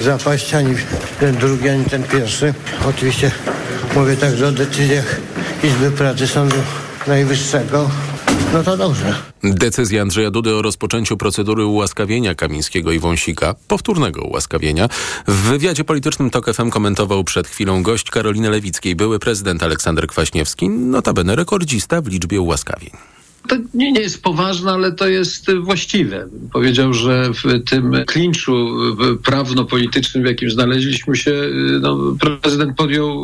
zapaść ani ten drugi, ani ten pierwszy. Oczywiście mówię także o decyzjach Izby Pracy Sądu Najwyższego. No to dobrze. Decyzja Andrzeja Dudy o rozpoczęciu procedury ułaskawienia Kamińskiego i Wąsika, powtórnego ułaskawienia, w wywiadzie politycznym TOK FM komentował przed chwilą gość Karoliny Lewickiej, były prezydent Aleksander Kwaśniewski, notabene rekordzista w liczbie ułaskawień to nie, nie jest poważne, ale to jest właściwe. Powiedział, że w tym klinczu prawno-politycznym, w jakim znaleźliśmy się, no, prezydent podjął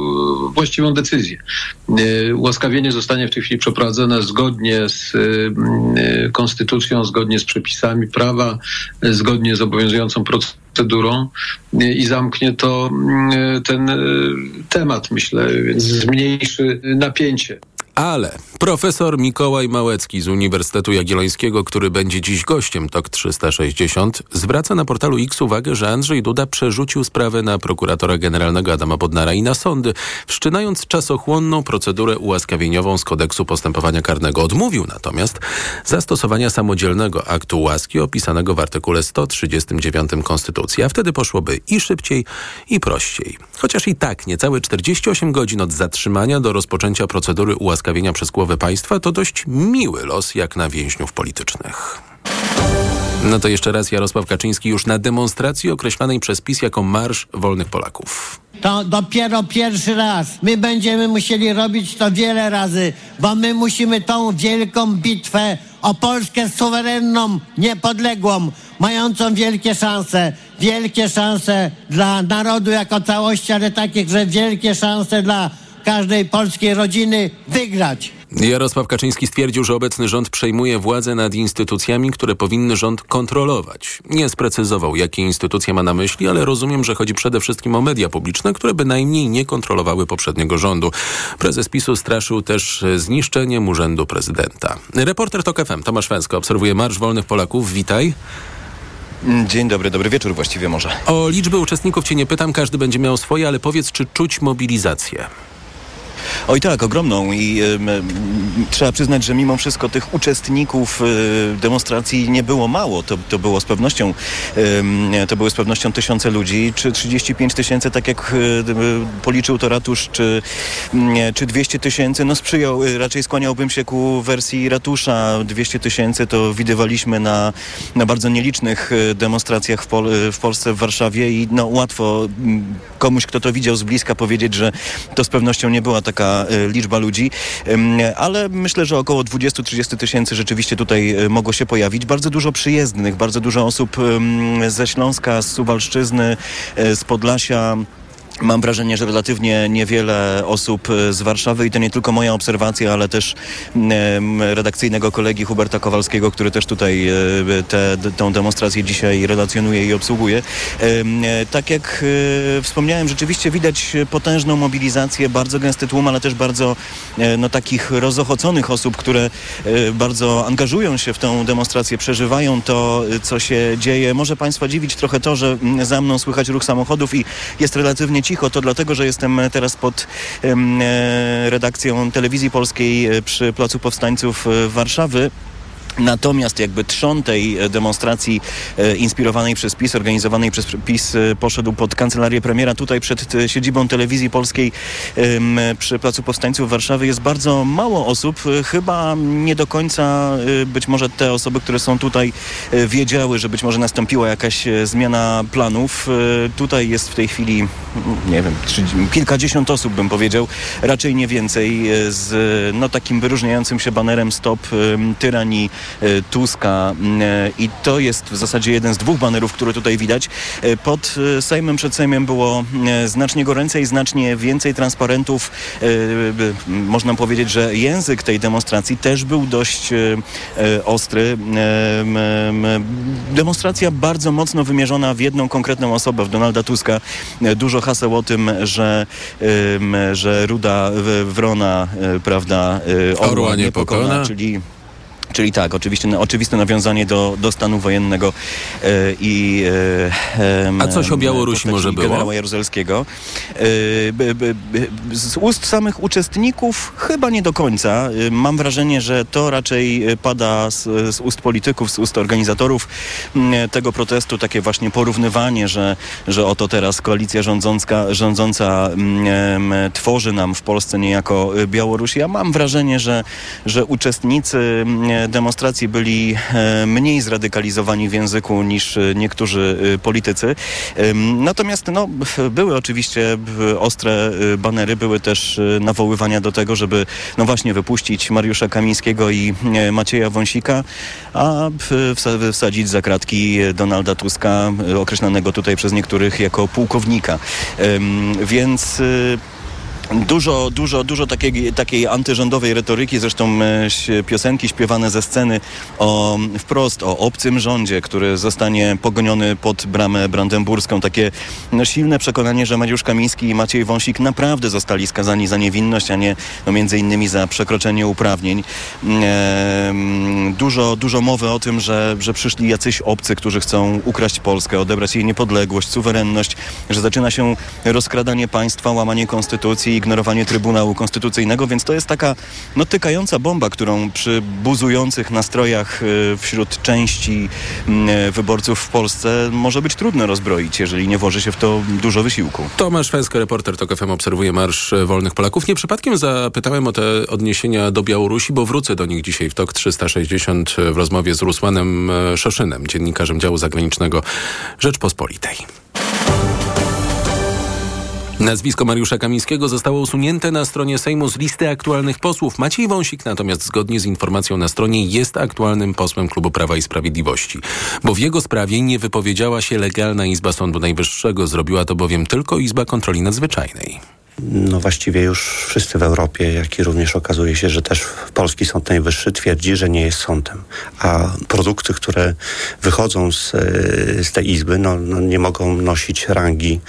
właściwą decyzję. Ułaskawienie zostanie w tej chwili przeprowadzone zgodnie z konstytucją, zgodnie z przepisami prawa, zgodnie z obowiązującą procedurą i zamknie to ten temat, myślę, więc zmniejszy napięcie. Ale profesor Mikołaj Małecki z Uniwersytetu Jagiellońskiego, który będzie dziś gościem TOK 360, zwraca na portalu X uwagę, że Andrzej Duda przerzucił sprawę na prokuratora generalnego Adama Bodnara i na sądy, wszczynając czasochłonną procedurę ułaskawieniową z kodeksu postępowania karnego. Odmówił natomiast zastosowania samodzielnego aktu łaski opisanego w artykule 139 Konstytucji, a wtedy poszłoby i szybciej, i prościej. Chociaż i tak niecałe 48 godzin od zatrzymania do rozpoczęcia procedury ułaskawienia przez głowę państwa to dość miły los jak na więźniów politycznych. No to jeszcze raz Jarosław Kaczyński już na demonstracji określanej przez PiS jako Marsz Wolnych Polaków. To dopiero pierwszy raz. My będziemy musieli robić to wiele razy, bo my musimy tą wielką bitwę o Polskę suwerenną, niepodległą, mającą wielkie szanse. Wielkie szanse dla narodu jako całości, ale takie, że wielkie szanse dla każdej polskiej rodziny wygrać. Jarosław Kaczyński stwierdził, że obecny rząd przejmuje władzę nad instytucjami, które powinny rząd kontrolować. Nie sprecyzował, jakie instytucje ma na myśli, ale rozumiem, że chodzi przede wszystkim o media publiczne, które bynajmniej nie kontrolowały poprzedniego rządu. Prezes PiSu straszył też zniszczeniem urzędu prezydenta. Reporter TOK FM Tomasz Węsko obserwuje Marsz Wolnych Polaków. Witaj. Dzień dobry, dobry wieczór właściwie może. O liczbę uczestników cię nie pytam, każdy będzie miał swoje, ale powiedz, czy czuć mobilizację? Oj tak, ogromną i y, trzeba przyznać, że mimo wszystko tych uczestników y, demonstracji nie było mało. To, to było z pewnością y, to były z pewnością tysiące ludzi, czy 35 tysięcy, tak jak policzył to ratusz, czy, czy 200 tysięcy. No sprzyjał, raczej skłaniałbym się ku wersji ratusza. 200 tysięcy to widywaliśmy na, na bardzo nielicznych demonstracjach w, Pol w Polsce, w Warszawie i no łatwo komuś, kto to widział z bliska powiedzieć, że to z pewnością nie była taka E, liczba ludzi, ale myślę, że około 20-30 tysięcy rzeczywiście tutaj e, mogło się pojawić. Bardzo dużo przyjezdnych, bardzo dużo osób ze Śląska, z Suwalszczyzny, e, z Podlasia. Mam wrażenie, że relatywnie niewiele osób e, z Warszawy i to nie tylko moja obserwacja, ale też redakcyjnego kolegi Huberta Kowalskiego, który też tutaj e, tę demonstrację dzisiaj relacjonuje i obsługuje. E, tak jak wspomniałem, rzeczywiście widać potężną mobilizację, bardzo gęsty tłum, ale też bardzo no, takich rozochoconych osób, które bardzo angażują się w tę demonstrację, przeżywają to, co się dzieje. Może Państwa dziwić trochę to, że za mną słychać ruch samochodów i jest relatywnie cicho, to dlatego, że jestem teraz pod e, redakcją telewizji polskiej e, przy Placu Powstańców e, Warszawy. Natomiast jakby trzon tej e, demonstracji e, inspirowanej przez PiS, organizowanej przez PiS e, poszedł pod kancelarię premiera tutaj przed siedzibą telewizji polskiej przy Placu Powstańców Warszawy. Jest bardzo mało osób, chyba nie do końca być może te osoby, które są tutaj wiedziały, że być może nastąpiła jakaś zmiana planów. Tutaj jest w tej chwili, nie wiem, kilkadziesiąt osób bym powiedział, raczej nie więcej, z no, takim wyróżniającym się banerem Stop Tyranii Tuska e, i to jest w zasadzie jeden z dwóch banerów, które tutaj widać. E, pod Sejmem, przed Sejmem było znacznie goręcej, znacznie więcej transparentów. Można powiedzieć, że język tej demonstracji też był dość ostry. Demonstracja bardzo mocno wymierzona w jedną konkretną osobę, w Donalda Tuska. Dużo haseł o tym, że, że ruda wrona, prawda, orła, orła nie pokona, czyli Czyli tak, oczywiście, oczywiste nawiązanie do, do stanu wojennego e, i... E, A coś o Białorusi może było? generała Jaruzelskiego. E, z ust samych uczestników chyba nie do końca. Mam wrażenie, że to raczej pada z, z ust polityków, z ust organizatorów tego protestu, takie właśnie porównywanie, że, że oto teraz koalicja rządząca, rządząca tworzy nam w Polsce niejako Białoruś. Ja mam wrażenie, że, że uczestnicy demonstracji byli e, mniej zradykalizowani w języku niż e, niektórzy e, politycy. Natomiast no, były oczywiście ostre banery, były też nawoływania do tego, żeby no właśnie wypuścić Mariusza Kamińskiego i Macieja Wąsika, a wsadzić za kratki Donalda Tuska, określanego tutaj przez niektórych jako pułkownika. Więc Dużo, dużo, dużo takiej, takiej antyrządowej retoryki, zresztą e, piosenki śpiewane ze sceny o, wprost o obcym rządzie, który zostanie pogoniony pod bramę brandenburską. Takie no, silne przekonanie, że Mariusz Kamiński i Maciej Wąsik naprawdę zostali skazani za niewinność, a nie no, między innymi za przekroczenie uprawnień. E, dużo, dużo mowy o tym, że, że przyszli jacyś obcy, którzy chcą ukraść Polskę, odebrać jej niepodległość, suwerenność, że zaczyna się rozkradanie państwa, łamanie konstytucji, ignorowanie Trybunału Konstytucyjnego, więc to jest taka no, tykająca bomba, którą przy buzujących nastrojach y, wśród części mm, wyborców w Polsce może być trudno rozbroić, jeżeli nie włoży się w to dużo wysiłku. Tomasz Fęska, reporter TOK FM, obserwuje Marsz Wolnych Polaków. Nie przypadkiem zapytałem o te odniesienia do Białorusi, bo wrócę do nich dzisiaj w TOK 360 w rozmowie z Rusłanem e, Szoszynem, dziennikarzem działu zagranicznego Rzeczpospolitej. Nazwisko Mariusza Kamińskiego zostało usunięte na stronie Sejmu z listy aktualnych posłów. Maciej Wąsik natomiast zgodnie z informacją na stronie jest aktualnym posłem Klubu Prawa i Sprawiedliwości. Bo w jego sprawie nie wypowiedziała się legalna Izba Sądu Najwyższego. Zrobiła to bowiem tylko Izba Kontroli Nadzwyczajnej no właściwie już wszyscy w Europie, jak i również okazuje się, że też Polski Sąd Najwyższy twierdzi, że nie jest sądem. A produkty, które wychodzą z, e, z tej izby, no, no nie mogą nosić rangi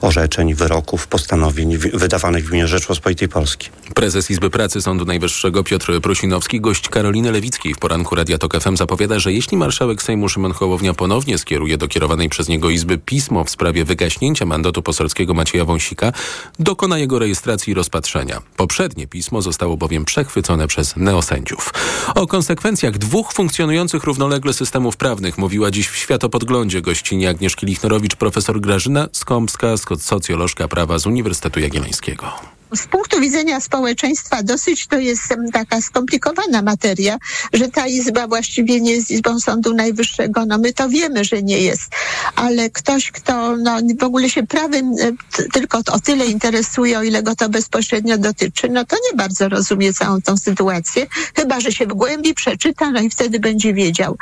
orzeczeń, wyroków, postanowień wydawanych w imieniu Rzeczpospolitej Polski. Prezes Izby Pracy Sądu Najwyższego Piotr Prusinowski, gość Karoliny Lewickiej w poranku Radia Tok FM zapowiada, że jeśli marszałek Sejmu Szymon Hołownia ponownie skieruje do kierowanej przez niego Izby pismo w sprawie wygaśnięcia mandatu poselskiego Macieja Wąsika, dokona jego rejestracji i rozpatrzenia. Poprzednie pismo zostało bowiem przechwycone przez neosędziów. O konsekwencjach dwóch funkcjonujących równolegle systemów prawnych mówiła dziś w Światopodglądzie gościni Agnieszki Lichnowicz profesor Grażyna Skąpska, socjolożka prawa z Uniwersytetu Jagiellońskiego. Z punktu widzenia społeczeństwa dosyć to jest taka skomplikowana materia, że ta izba właściwie nie jest izbą Sądu Najwyższego. No my to wiemy, że nie jest, ale ktoś, kto no, w ogóle się prawem e, tylko o tyle interesuje, o ile go to bezpośrednio dotyczy, no to nie bardzo rozumie całą tą sytuację, chyba, że się w głębi przeczyta, no i wtedy będzie wiedział.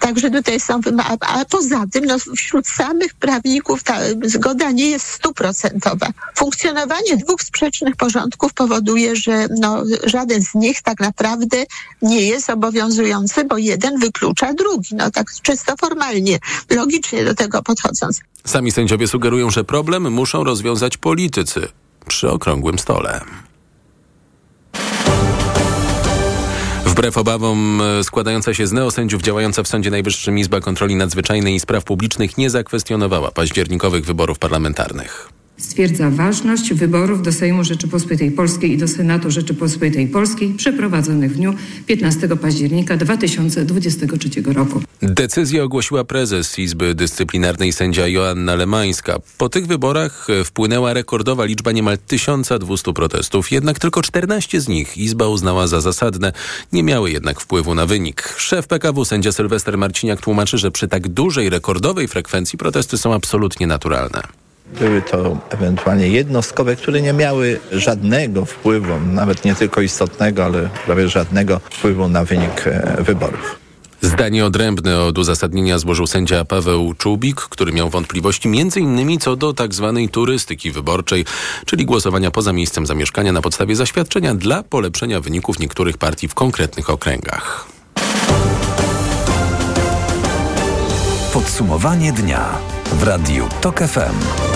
Także tutaj są, a, a poza tym, no wśród samych prawników ta zgoda nie jest stuprocentowa. Funkcjonowanie dwóch sprzecznych porządków powoduje, że no, żaden z nich tak naprawdę nie jest obowiązujący, bo jeden wyklucza drugi. No tak czysto formalnie, logicznie do tego podchodząc. Sami sędziowie sugerują, że problem muszą rozwiązać politycy przy okrągłym stole. Wbrew obawom e, składająca się z neosędziów działająca w Sądzie Najwyższym Izba Kontroli Nadzwyczajnej i Spraw Publicznych nie zakwestionowała październikowych wyborów parlamentarnych. Stwierdza ważność wyborów do Sejmu Rzeczypospolitej Polskiej i do Senatu Rzeczypospolitej Polskiej przeprowadzonych w dniu 15 października 2023 roku. Decyzję ogłosiła prezes Izby Dyscyplinarnej sędzia Joanna Lemańska. Po tych wyborach wpłynęła rekordowa liczba niemal 1200 protestów, jednak tylko 14 z nich Izba uznała za zasadne, nie miały jednak wpływu na wynik. Szef PKW sędzia Sylwester Marciniak tłumaczy, że przy tak dużej rekordowej frekwencji protesty są absolutnie naturalne. Były to ewentualnie jednostkowe, które nie miały żadnego wpływu, nawet nie tylko istotnego, ale prawie żadnego wpływu na wynik e, wyborów. Zdanie odrębne od uzasadnienia złożył sędzia Paweł Czubik, który miał wątpliwości m.in. co do tzw. Tak turystyki wyborczej, czyli głosowania poza miejscem zamieszkania na podstawie zaświadczenia dla polepszenia wyników niektórych partii w konkretnych okręgach. Podsumowanie dnia w Radiu TOK FM.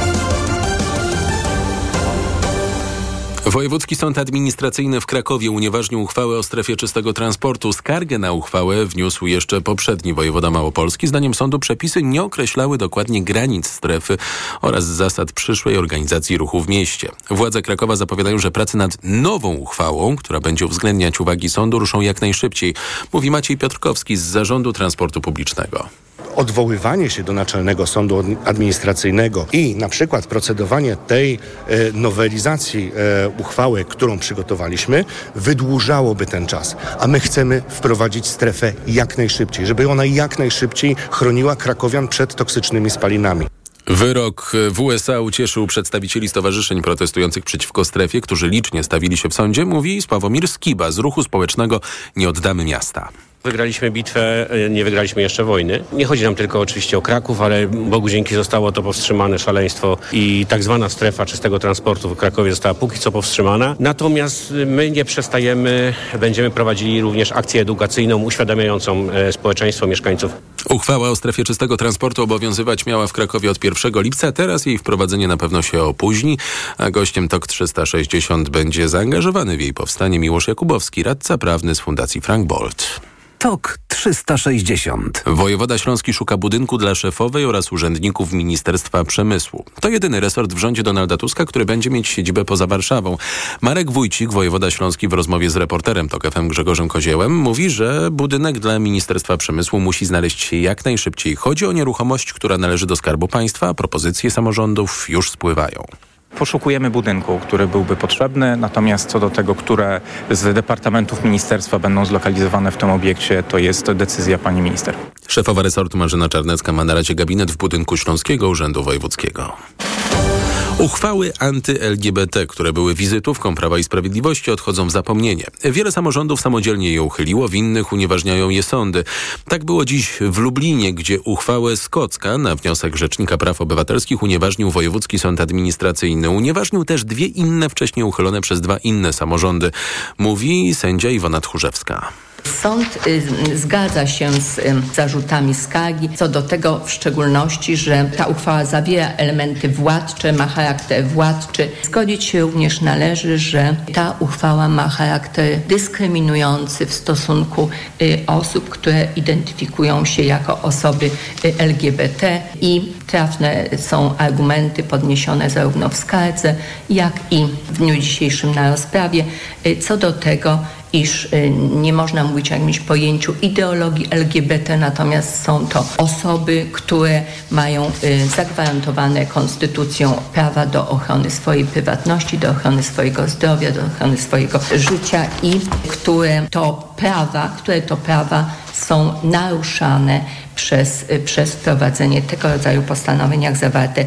Wojewódzki Sąd Administracyjny w Krakowie unieważnił uchwałę o strefie czystego transportu. Skargę na uchwałę wniósł jeszcze poprzedni wojewoda Małopolski. Zdaniem sądu przepisy nie określały dokładnie granic strefy oraz zasad przyszłej organizacji ruchu w mieście. Władze Krakowa zapowiadają, że prace nad nową uchwałą, która będzie uwzględniać uwagi sądu, ruszą jak najszybciej. Mówi Maciej Piotrkowski z Zarządu Transportu Publicznego odwoływanie się do Naczelnego Sądu Administracyjnego i na przykład procedowanie tej e, nowelizacji e, uchwały, którą przygotowaliśmy, wydłużałoby ten czas. A my chcemy wprowadzić strefę jak najszybciej, żeby ona jak najszybciej chroniła krakowian przed toksycznymi spalinami. Wyrok w USA ucieszył przedstawicieli stowarzyszeń protestujących przeciwko strefie, którzy licznie stawili się w sądzie, mówi Sławomir Skiba z ruchu społecznego Nie oddamy miasta. Wygraliśmy bitwę, e, nie wygraliśmy jeszcze wojny. Nie chodzi nam tylko oczywiście o Kraków, ale Bogu dzięki zostało to powstrzymane szaleństwo i tak zwana strefa czystego transportu w Krakowie została póki co powstrzymana. Natomiast my nie przestajemy, będziemy prowadzili również akcję edukacyjną uświadamiającą e, społeczeństwo, mieszkańców. Uchwała o strefie czystego transportu obowiązywać miała w Krakowie od 1 lipca. Teraz jej wprowadzenie na pewno się opóźni, a gościem TOK 360 będzie zaangażowany w jej powstanie Miłosz Jakubowski, radca prawny z Fundacji Frank Bolt. TOK 360. Wojewoda Śląski szuka budynku dla szefowej oraz urzędników Ministerstwa Przemysłu. To jedyny resort w rządzie Donalda Tuska, który będzie mieć siedzibę poza Warszawą. Marek Wójcik, wojewoda śląski w rozmowie z reporterem TOK FM Grzegorzem Koziełem mówi, że budynek dla Ministerstwa Przemysłu musi znaleźć się jak najszybciej. Chodzi o nieruchomość, która należy do Skarbu Państwa, a propozycje samorządów już spływają. Poszukujemy budynku, który byłby potrzebny, natomiast co do tego, które z departamentów ministerstwa będą zlokalizowane w tym obiekcie, to jest decyzja pani minister. Szefowa resortu Marzena Czarnecka ma na razie gabinet w budynku Śląskiego Urzędu Wojewódzkiego. Uchwały anty-LGBT, które były wizytówką Prawa i Sprawiedliwości, odchodzą w zapomnienie. Wiele samorządów samodzielnie je uchyliło, w innych unieważniają je sądy. Tak było dziś w Lublinie, gdzie uchwałę Skocka na wniosek Rzecznika Praw Obywatelskich unieważnił Wojewódzki Sąd Administracyjny. Unieważnił też dwie inne wcześniej uchylone przez dwa inne samorządy, mówi sędzia Iwona Tchórzewska. Sąd y, zgadza się z y, zarzutami skargi co do tego w szczególności, że ta uchwała zawiera elementy władcze, ma charakter władczy. Zgodzić się również należy, że ta uchwała ma charakter dyskryminujący w stosunku y, osób, które identyfikują się jako osoby LGBT i trafne są argumenty podniesione zarówno w skardze, jak i w dniu dzisiejszym na rozprawie co do tego, iż y, nie można mówić o jakimś pojęciu ideologii LGBT, natomiast są to osoby, które mają y, zagwarantowane konstytucją prawa do ochrony swojej prywatności, do ochrony swojego zdrowia, do ochrony swojego życia i które to prawa, które to prawa są naruszane przez, y, przez wprowadzenie tego rodzaju postanowień, jak zawarte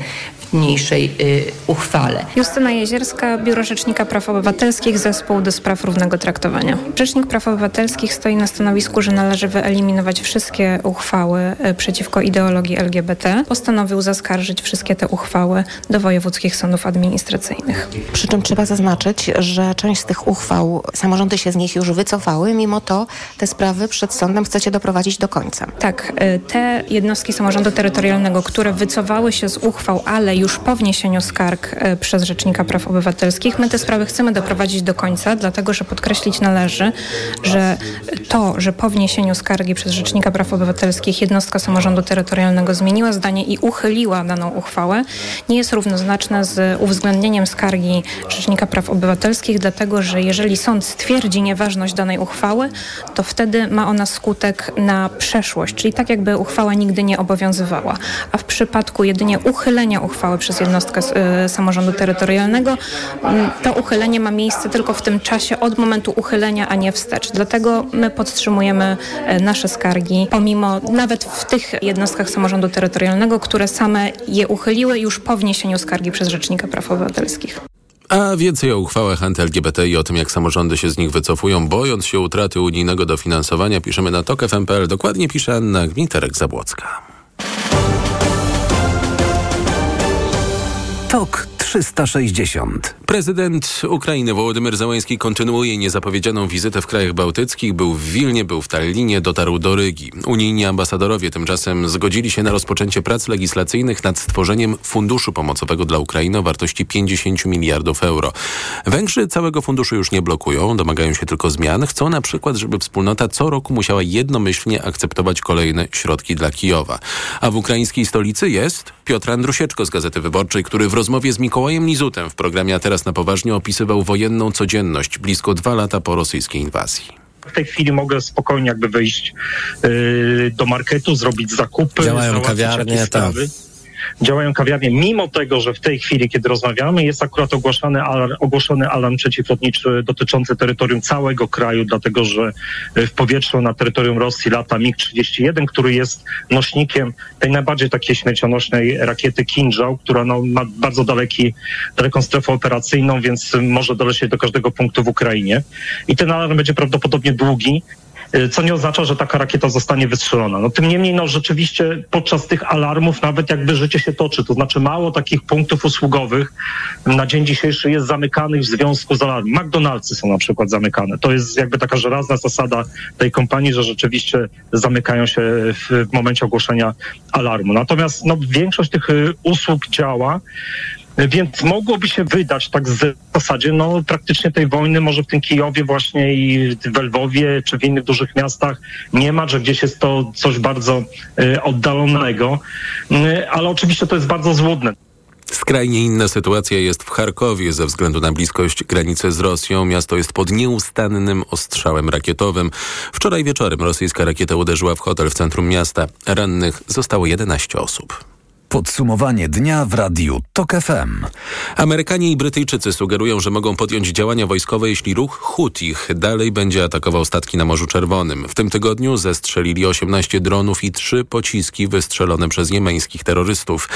niniejszej y, uchwale. Justyna Jezierska, Biuro Rzecznika Praw Obywatelskich, Zespół do Spraw Równego Traktowania. Rzecznik Praw Obywatelskich stoi na stanowisku, że należy wyeliminować wszystkie uchwały y, przeciwko ideologii LGBT. Postanowił zaskarżyć wszystkie te uchwały do wojewódzkich sądów administracyjnych. Przy czym trzeba zaznaczyć, że część z tych uchwał, samorządy się z nich już wycofały, mimo to te sprawy przed sądem chcecie doprowadzić do końca. Tak, y, te jednostki samorządu terytorialnego, które wycofały się z uchwał, ale już po wniesieniu skarg e, przez Rzecznika Praw Obywatelskich. My te sprawy chcemy doprowadzić do końca, dlatego że podkreślić należy, że to, że po wniesieniu skargi przez Rzecznika Praw Obywatelskich jednostka samorządu terytorialnego zmieniła zdanie i uchyliła daną uchwałę, nie jest równoznaczne z uwzględnieniem skargi Rzecznika Praw Obywatelskich, dlatego że jeżeli sąd stwierdzi nieważność danej uchwały, to wtedy ma ona skutek na przeszłość, czyli tak jakby uchwała nigdy nie obowiązywała. A w przypadku jedynie uchylenia uchwały, uchwały przez jednostkę y, samorządu terytorialnego, mm, to uchylenie ma miejsce tylko w tym czasie od momentu uchylenia, a nie wstecz. Dlatego my podtrzymujemy e, nasze skargi, pomimo nawet w tych jednostkach samorządu terytorialnego, które same je uchyliły już po wniesieniu skargi przez Rzecznika Praw Obywatelskich. A więcej o uchwałach anty-LGBT i o tym, jak samorządy się z nich wycofują, bojąc się utraty unijnego dofinansowania, piszemy na tok.fm.pl. Dokładnie pisze Anna Gmiterek-Zabłocka. TOK 360. Prezydent Ukrainy Wołodymyr Załański kontynuuje niezapowiedzianą wizytę w krajach bałtyckich. Był w Wilnie, był w Tallinie, dotarł do Rygi. Unijni ambasadorowie tymczasem zgodzili się na rozpoczęcie prac legislacyjnych nad stworzeniem funduszu pomocowego dla Ukrainy o wartości 50 miliardów euro. Węgrzy całego funduszu już nie blokują, domagają się tylko zmian. Chcą na przykład, żeby wspólnota co roku musiała jednomyślnie akceptować kolejne środki dla Kijowa. A w ukraińskiej stolicy jest Piotr Andrusieczko z Gazety Wyborczej, który w rozmowie z Mikołajem Nizutem w programie A teraz na poważnie opisywał wojenną codzienność blisko dwa lata po rosyjskiej inwazji. W tej chwili mogę spokojnie jakby wyjść yy, do marketu, zrobić zakupy. Działają kawiarnie, jakieś tak działają kawiarnie, mimo tego, że w tej chwili, kiedy rozmawiamy, jest akurat alarm, ogłoszony alarm przeciwlotniczy dotyczący terytorium całego kraju, dlatego że e, w powietrzu na terytorium Rosji lata MiG-31, który jest nośnikiem tej najbardziej takiej śmiercionośnej rakiety Kinjal, która no, ma bardzo daleki, daleką strefę operacyjną, więc może dolecieć do każdego punktu w Ukrainie. I ten alarm będzie prawdopodobnie długi co nie oznacza, że taka rakieta zostanie wystrzelona. No tym niemniej, no rzeczywiście podczas tych alarmów nawet jakby życie się toczy, to znaczy mało takich punktów usługowych na dzień dzisiejszy jest zamykanych w związku z alarmem. McDonald'sy są na przykład zamykane. To jest jakby taka żelazna zasada tej kompanii, że rzeczywiście zamykają się w, w momencie ogłoszenia alarmu. Natomiast no, większość tych y, usług działa. Więc mogłoby się wydać tak w zasadzie, no praktycznie tej wojny może w tym Kijowie właśnie i w Lwowie czy w innych dużych miastach nie ma, że gdzieś jest to coś bardzo y, oddalonego, y, ale oczywiście to jest bardzo złudne. Skrajnie inna sytuacja jest w Charkowie ze względu na bliskość granicy z Rosją. Miasto jest pod nieustannym ostrzałem rakietowym. Wczoraj wieczorem rosyjska rakieta uderzyła w hotel w centrum miasta. Rannych zostało 11 osób. Podsumowanie dnia w radiu TOK FM. Amerykanie i Brytyjczycy sugerują, że mogą podjąć działania wojskowe, jeśli ruch Hutich dalej będzie atakował statki na Morzu Czerwonym. W tym tygodniu zestrzelili 18 dronów i 3 pociski wystrzelone przez jemeńskich terrorystów.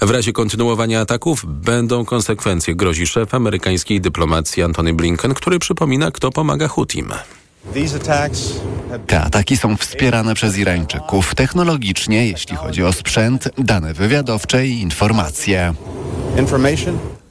W razie kontynuowania ataków będą konsekwencje, grozi szef amerykańskiej dyplomacji Antony Blinken, który przypomina, kto pomaga Hutim. Te ataki są wspierane przez Irańczyków technologicznie, jeśli chodzi o sprzęt, dane wywiadowcze i informacje.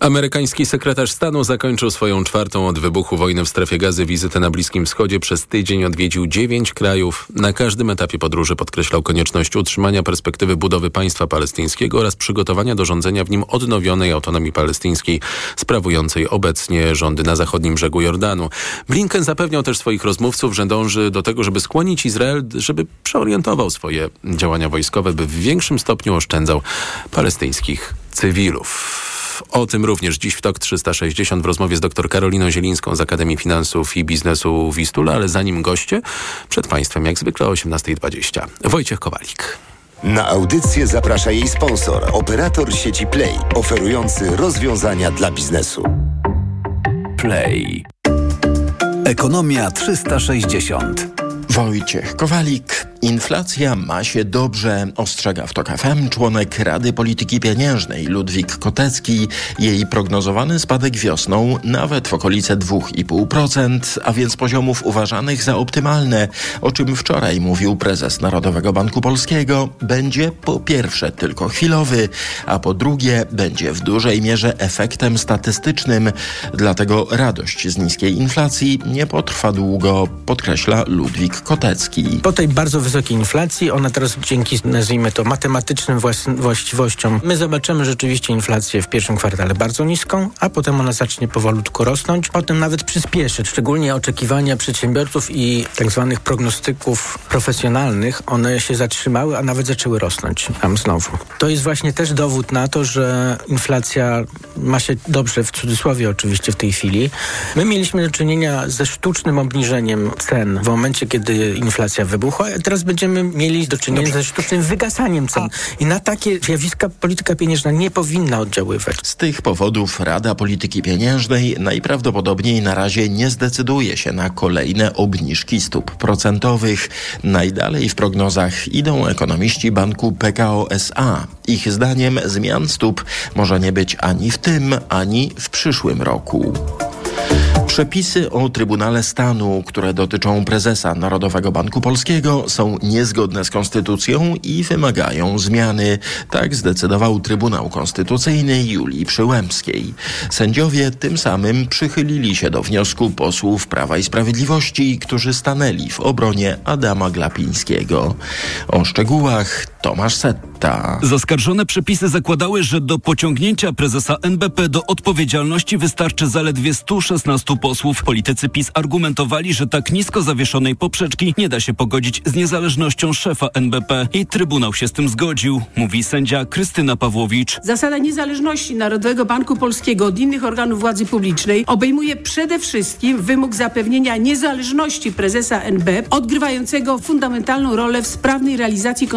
Amerykański sekretarz stanu zakończył swoją czwartą od wybuchu wojny w strefie gazy wizytę na Bliskim Wschodzie. Przez tydzień odwiedził dziewięć krajów. Na każdym etapie podróży podkreślał konieczność utrzymania perspektywy budowy państwa palestyńskiego oraz przygotowania do rządzenia w nim odnowionej autonomii palestyńskiej, sprawującej obecnie rządy na zachodnim brzegu Jordanu. Blinken zapewniał też swoich rozmówców, że dąży do tego, żeby skłonić Izrael, żeby przeorientował swoje działania wojskowe, by w większym stopniu oszczędzał palestyńskich cywilów. O tym również dziś w TOK 360 w rozmowie z dr Karoliną Zielińską z Akademii Finansów i Biznesu Wistula, ale zanim goście, przed Państwem jak zwykle o 18.20. Wojciech Kowalik. Na audycję zaprasza jej sponsor, operator sieci Play, oferujący rozwiązania dla biznesu. Play. Ekonomia 360. Wojciech Kowalik. Inflacja ma się dobrze, ostrzega w TOK FM członek Rady Polityki Pieniężnej Ludwik Kotecki. Jej prognozowany spadek wiosną nawet w okolice 2,5%, a więc poziomów uważanych za optymalne, o czym wczoraj mówił prezes Narodowego Banku Polskiego, będzie po pierwsze tylko chwilowy, a po drugie będzie w dużej mierze efektem statystycznym. Dlatego radość z niskiej inflacji nie potrwa długo, podkreśla Ludwik Kotecki. Po tej bardzo wysokiej inflacji, ona teraz dzięki, nazwijmy to, matematycznym właściwościom, my zobaczymy rzeczywiście inflację w pierwszym kwartale bardzo niską, a potem ona zacznie powolutku rosnąć, potem nawet przyspieszy, szczególnie oczekiwania przedsiębiorców i tak zwanych prognostyków profesjonalnych, one się zatrzymały, a nawet zaczęły rosnąć. Tam znowu. To jest właśnie też dowód na to, że inflacja ma się dobrze, w cudzysłowie oczywiście w tej chwili. My mieliśmy do czynienia ze sztucznym obniżeniem cen w momencie, kiedy inflacja wybuchła, a będziemy mieli do czynienia ze sztucznym wygasaniem cen. I na takie zjawiska polityka pieniężna nie powinna oddziaływać. Z tych powodów Rada Polityki Pieniężnej najprawdopodobniej na razie nie zdecyduje się na kolejne obniżki stóp procentowych. Najdalej w prognozach idą ekonomiści banku PKO SA. Ich zdaniem zmian stóp może nie być ani w tym, ani w przyszłym roku. Przepisy o Trybunale Stanu, które dotyczą prezesa Narodowego Banku Polskiego, są niezgodne z konstytucją i wymagają zmiany. Tak zdecydował Trybunał Konstytucyjny Julii Przyłębskiej. Sędziowie tym samym przychylili się do wniosku posłów Prawa i Sprawiedliwości, którzy stanęli w obronie Adama Glapińskiego. O szczegółach Tomasz Setta. Zaskarżone przepisy zakładały, że do pociągnięcia prezesa NBP do odpowiedzialności wystarczy zaledwie 116 posłów. Politycy PiS argumentowali, że tak nisko zawieszonej poprzeczki nie da się pogodzić z niezależnością szefa NBP i Trybunał się z tym zgodził, mówi sędzia Krystyna Pawłowicz. Zasada niezależności Narodowego Banku Polskiego od innych organów władzy publicznej obejmuje przede wszystkim wymóg zapewnienia niezależności prezesa NBP, odgrywającego fundamentalną rolę w sprawnej realizacji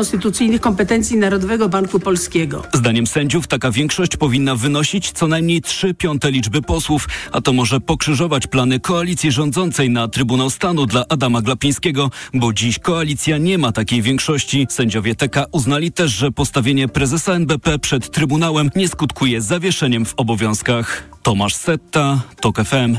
konstytucyjnych kompetencji Narodowego Banku Polskiego. Zdaniem sędziów taka większość powinna wynosić co najmniej 3 piąte liczby posłów, a to może pokrzyżować plany koalicji rządzącej na Trybunał Stanu dla Adama Glapińskiego, bo dziś koalicja nie ma takiej większości. Sędziowie TK uznali też, że postawienie prezesa NBP przed Trybunałem nie skutkuje zawieszeniem w obowiązkach. Tomasz Setta, TOK FM.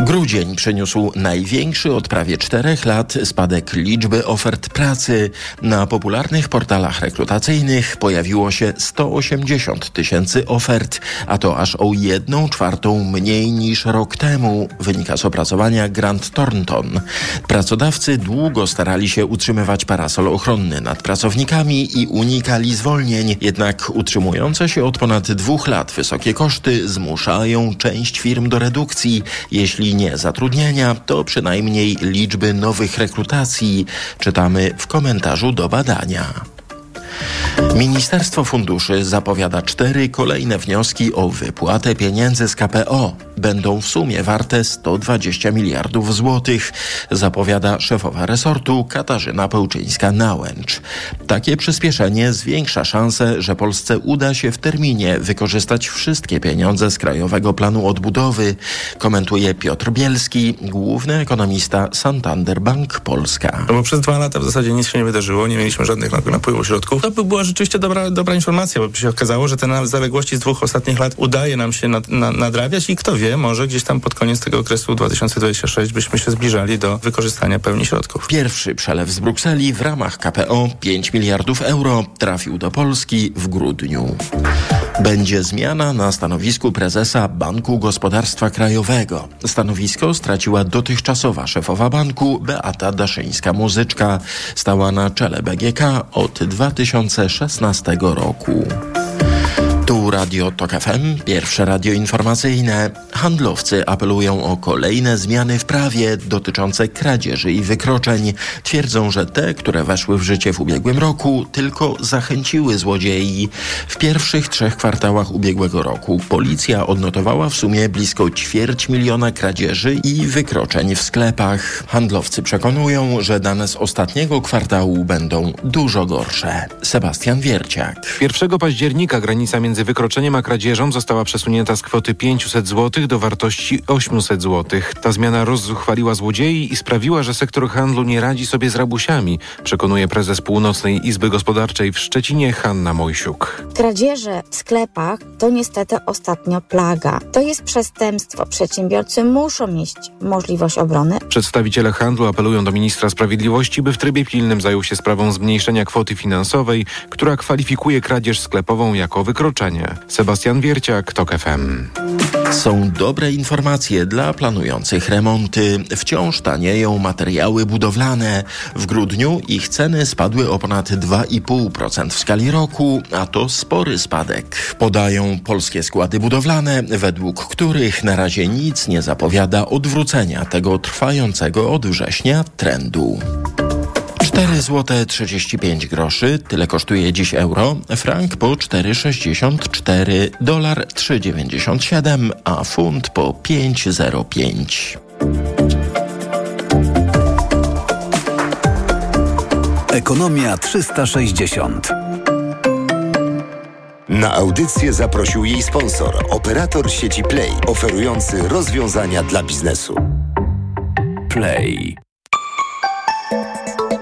Grudzień przyniósł największy od prawie czterech lat spadek liczby ofert pracy. Na popularnych portalach rekrutacyjnych pojawiło się 180 tysięcy ofert, a to aż o jedną czwartą mniej niż rok temu, wynika z opracowania Grant Thornton. Pracodawcy długo starali się utrzymywać parasol ochronny nad pracownikami i unikali zwolnień, jednak utrzymujące się od ponad dwóch lat wysokie koszty zmuszają część firm do redukcji, jeśli nie zatrudnienia, to przynajmniej liczby nowych rekrutacji, czytamy w komentarzu do badania. Ministerstwo Funduszy zapowiada cztery kolejne wnioski o wypłatę pieniędzy z KPO. Będą w sumie warte 120 miliardów złotych, zapowiada szefowa resortu Katarzyna Pełczyńska-Nałęcz. Takie przyspieszenie zwiększa szanse, że Polsce uda się w terminie wykorzystać wszystkie pieniądze z Krajowego Planu Odbudowy, komentuje Piotr Bielski, główny ekonomista Santander Bank Polska. No bo przez dwa lata w zasadzie nic się nie wydarzyło, nie mieliśmy żadnych napływów środków. To by była rzeczywiście dobra, dobra informacja, bo by się okazało, że te zaległości z dwóch ostatnich lat udaje nam się nad, nad, nadrabiać i kto wie, może gdzieś tam pod koniec tego okresu 2026 byśmy się zbliżali do wykorzystania pełni środków. Pierwszy przelew z Brukseli w ramach KPO 5 miliardów euro trafił do Polski w grudniu. Będzie zmiana na stanowisku prezesa Banku Gospodarstwa Krajowego. Stanowisko straciła dotychczasowa szefowa banku Beata Daszyńska-Muzyczka. Stała na czele BGK od 2016 roku. Radio Tok FM, pierwsze radio informacyjne. Handlowcy apelują o kolejne zmiany w prawie dotyczące kradzieży i wykroczeń. Twierdzą, że te, które weszły w życie w ubiegłym roku, tylko zachęciły złodziei. W pierwszych trzech kwartałach ubiegłego roku policja odnotowała w sumie blisko ćwierć miliona kradzieży i wykroczeń w sklepach. Handlowcy przekonują, że dane z ostatniego kwartału będą dużo gorsze. Sebastian Wierciak. 1 października granica między wykroczeniem a kradzieżą została przesunięta z kwoty 500 zł do wartości 800 zł. Ta zmiana rozzuchwaliła złodziei i sprawiła, że sektor handlu nie radzi sobie z rabusiami, przekonuje prezes Północnej Izby Gospodarczej w Szczecinie Hanna Mojsiuk. Kradzieże w sklepach to niestety ostatnio plaga. To jest przestępstwo. Przedsiębiorcy muszą mieć możliwość obrony. Przedstawiciele handlu apelują do ministra sprawiedliwości, by w trybie pilnym zajął się sprawą zmniejszenia kwoty finansowej, która kwalifikuje kradzież sklepową jako wykroczenie. Sebastian Wierciak, TOK FM. Są dobre informacje dla planujących remonty. Wciąż tanieją materiały budowlane. W grudniu ich ceny spadły o ponad 2,5% w skali roku, a to spory spadek. Podają polskie składy budowlane, według których na razie nic nie zapowiada odwrócenia tego trwającego od września trendu. 4 zł 35 groszy, tyle kosztuje dziś euro, frank po 4,64, dolar 3,97, a funt po 5,05. Ekonomia 360. Na audycję zaprosił jej sponsor, operator sieci Play, oferujący rozwiązania dla biznesu. Play.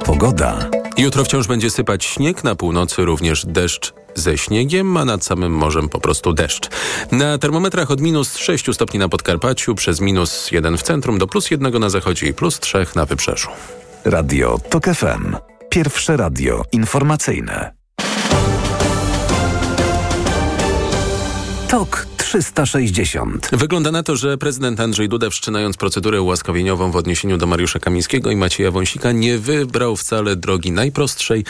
Pogoda. Jutro wciąż będzie sypać śnieg, na północy również deszcz ze śniegiem, a nad samym morzem po prostu deszcz. Na termometrach od minus 6 stopni na Podkarpaciu, przez minus 1 w centrum do plus 1 na zachodzie i plus 3 na wybrzeżu. Radio TOK FM. Pierwsze radio informacyjne. TOK 360. Wygląda na to, że prezydent Andrzej Duda, wszczynając procedurę ułaskawieniową w odniesieniu do Mariusza Kamińskiego i Macieja Wąsika, nie wybrał wcale drogi najprostszej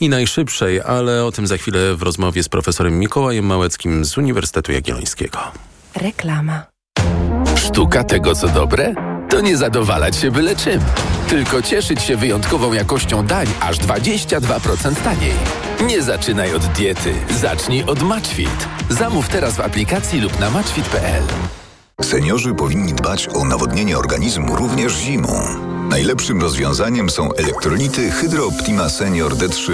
i najszybszej, ale o tym za chwilę w rozmowie z profesorem Mikołajem Małeckim z Uniwersytetu Jagiellońskiego. Reklama. Sztuka tego, co dobre? To nie zadowalać się byle czym, tylko cieszyć się wyjątkową jakością dań aż 22% taniej. Nie zaczynaj od diety, zacznij od Matchfit. Zamów teraz w aplikacji lub na matchfit.pl. Seniorzy powinni dbać o nawodnienie organizmu również zimą. Najlepszym rozwiązaniem są elektrolity Hydro Optima Senior D3.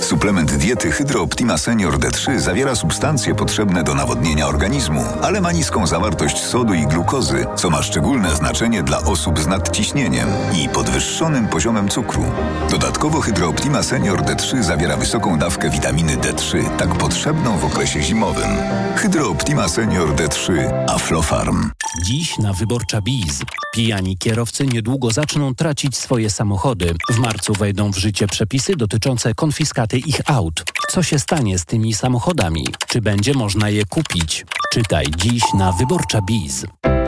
Suplement diety Hydro Optima Senior D3 zawiera substancje potrzebne do nawodnienia organizmu, ale ma niską zawartość sodu i glukozy, co ma szczególne znaczenie dla osób z nadciśnieniem i podwyższonym poziomem cukru. Dodatkowo Hydro Optima Senior D3 zawiera wysoką dawkę witaminy D3, tak potrzebną w okresie zimowym. Hydro Optima Senior D3 Aflofarm. Dziś na Wyborcza Biz. Pijani kierowcy niedługo zaczną tracić swoje samochody. W marcu wejdą w życie przepisy dotyczące konfiskaty ich aut. Co się stanie z tymi samochodami? Czy będzie można je kupić? Czytaj dziś na Wyborcza Biz.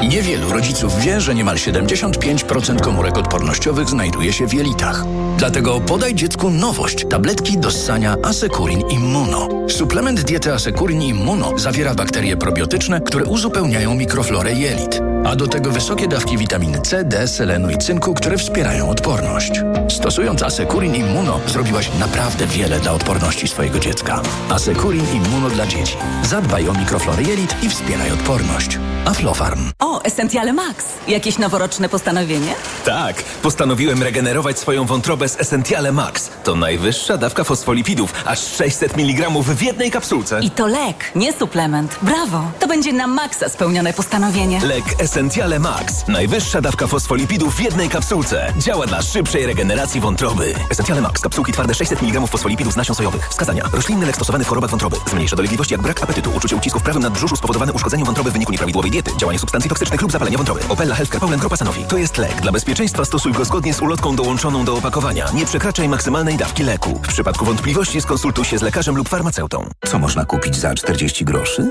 Niewielu rodziców wie, że niemal 75% komórek odpornościowych znajduje się w jelitach. Dlatego podaj dziecku nowość. Tabletki do ssania Asekurin Immuno. Suplement diety Asekurin Immuno zawiera bakterie probiotyczne, które uzupełniają mikroflorę jelit. A do tego wysokie dawki witaminy C, D, selenu i cynku, które wspierają odporność. Stosując Asekurin Immuno zrobiłaś naprawdę wiele dla odporności swojego dziecka. Asekurin Immuno dla dzieci. Zadbaj o mikroflorę jelit i wspieraj odporność. Aflofarm. O, Essentiale Max. Jakieś noworoczne postanowienie? Tak, postanowiłem regenerować swoją wątrobę z Essentiale Max. To najwyższa dawka fosfolipidów, aż 600 mg w jednej kapsułce. I to lek, nie suplement. Brawo! To będzie na maksa spełnione postanowienie. Lek Essentiale Max. Najwyższa dawka fosfolipidów w jednej kapsułce. Działa dla szybszej regeneracji wątroby. Essentiale Max. Kapsułki twarde 600 mg fosfolipidów z nasion sojowych. Wskazania. Roślinny lek stosowany w chorobach wątroby. Zmniejsza dolegliwości jak brak apetytu, uczucie ucisku w prawym nadbrzuszu spowodowane uszkodzeniem wątroby w wyniku nieprawidłowej diety, działanie substancji toksycznych lub zapalenia wątroby. Opella Healthcare Poland Grupa Sanofi. To jest lek. Dla bezpieczeństwa stosuj go zgodnie z ulotką dołączoną do opakowania. Nie przekraczaj maksymalnej dawki leku. W przypadku wątpliwości skonsultuj się z lekarzem lub farmaceutą. Co można kupić za 40 groszy?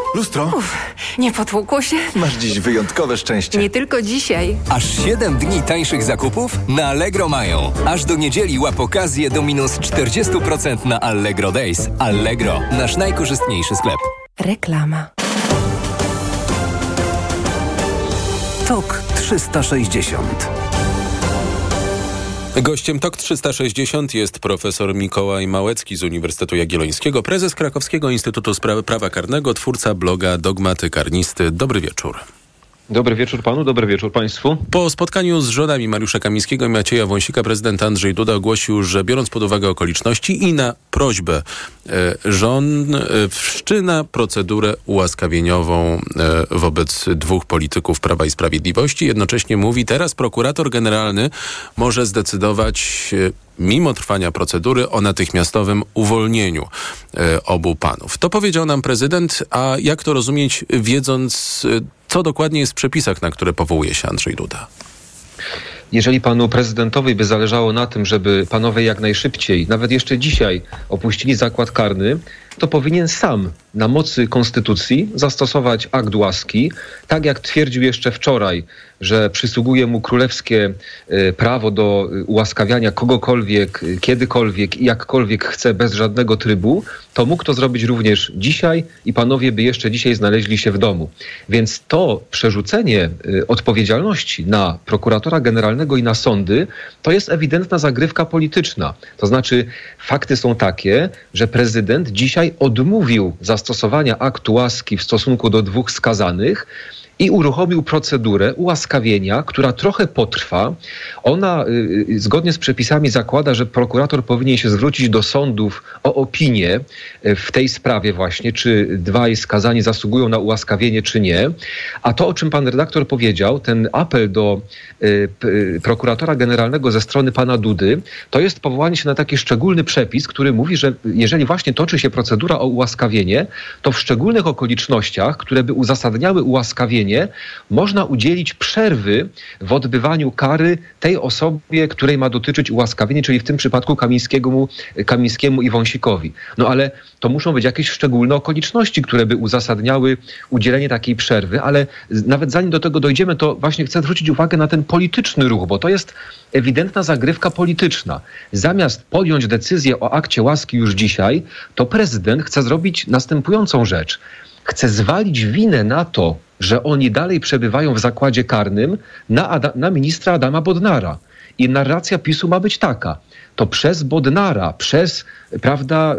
Lustro? Uf, nie potłukło się? Masz dziś wyjątkowe szczęście. Nie tylko dzisiaj. Aż 7 dni tańszych zakupów na Allegro mają. Aż do niedzieli łap okazję do minus 40% na Allegro Days. Allegro, nasz najkorzystniejszy sklep. Reklama. TOK 360. Gościem TOK 360 jest profesor Mikołaj Małecki z Uniwersytetu Jagiellońskiego, prezes Krakowskiego Instytutu Sprawy Prawa Karnego, twórca bloga Dogmaty Karnisty. Dobry wieczór. Dobry wieczór panu, dobry wieczór państwu. Po spotkaniu z żonami Mariusza Kamińskiego i Macieja Wąsika prezydent Andrzej Duda ogłosił, że biorąc pod uwagę okoliczności i na prośbę e, żon e, wszczyna procedurę ułaskawieniową e, wobec dwóch polityków Prawa i Sprawiedliwości. Jednocześnie mówi, teraz prokurator generalny może zdecydować mimo trwania procedury o natychmiastowym uwolnieniu obu panów. To powiedział nam prezydent, a jak to rozumieć, wiedząc, co dokładnie jest w przepisach, na które powołuje się Andrzej Duda? Jeżeli panu prezydentowi by zależało na tym, żeby panowie jak najszybciej, nawet jeszcze dzisiaj, opuścili zakład karny, to powinien sam na mocy konstytucji zastosować akt łaski, tak jak twierdził jeszcze wczoraj, że przysługuje mu królewskie y, prawo do y, ułaskawiania kogokolwiek, y, kiedykolwiek i jakkolwiek chce bez żadnego trybu, to mógł to zrobić również dzisiaj i panowie by jeszcze dzisiaj znaleźli się w domu. Więc to przerzucenie odpowiedzialności na prokuratora generalnego i na sądy, to jest ewidentna zagrywka polityczna. To znaczy fakty są takie, że prezydent dzisiaj dzisiaj odmówił zastosowania aktu łaski w stosunku do dwóch skazanych i uruchomił procedurę ułaskawienia, która trochę potrwa. Ona y, y, zgodnie z przepisami zakłada, że prokurator powinien się zwrócić do sądów o opinię y, w tej sprawie właśnie, czy dwaj skazani zasługują na ułaskawienie, czy nie. A to, o czym pan redaktor powiedział, ten apel do prokuratora generalnego ze strony pana Dudy, to jest powołanie się na taki szczególny przepis, który mówi, że jeżeli właśnie toczy się procedura o ułaskawienie, to w szczególnych okolicznościach, które by uzasadniały ułaskawienie, można udzielić przerwy w odbywaniu kary tej osobie, której ma dotyczyć ułaskawienie, czyli w tym przypadku Kamińskiemu, Kamińskiemu i Wąsikowi. No ale to muszą być jakieś szczególne okoliczności, które by uzasadniały udzielenie takiej przerwy, ale nawet zanim do tego dojdziemy, to właśnie chcę zwrócić uwagę na ten polityczny ruch, bo to jest ewidentna zagrywka polityczna. Zamiast podjąć decyzję o akcie łaski już dzisiaj, to prezydent chce zrobić następującą rzecz. Chce zwalić winę na to, że oni dalej przebywają w zakładzie karnym na, na ministra Adama Bodnara. I narracja PiSu ma być taka. To przez Bodnara, przez prawda,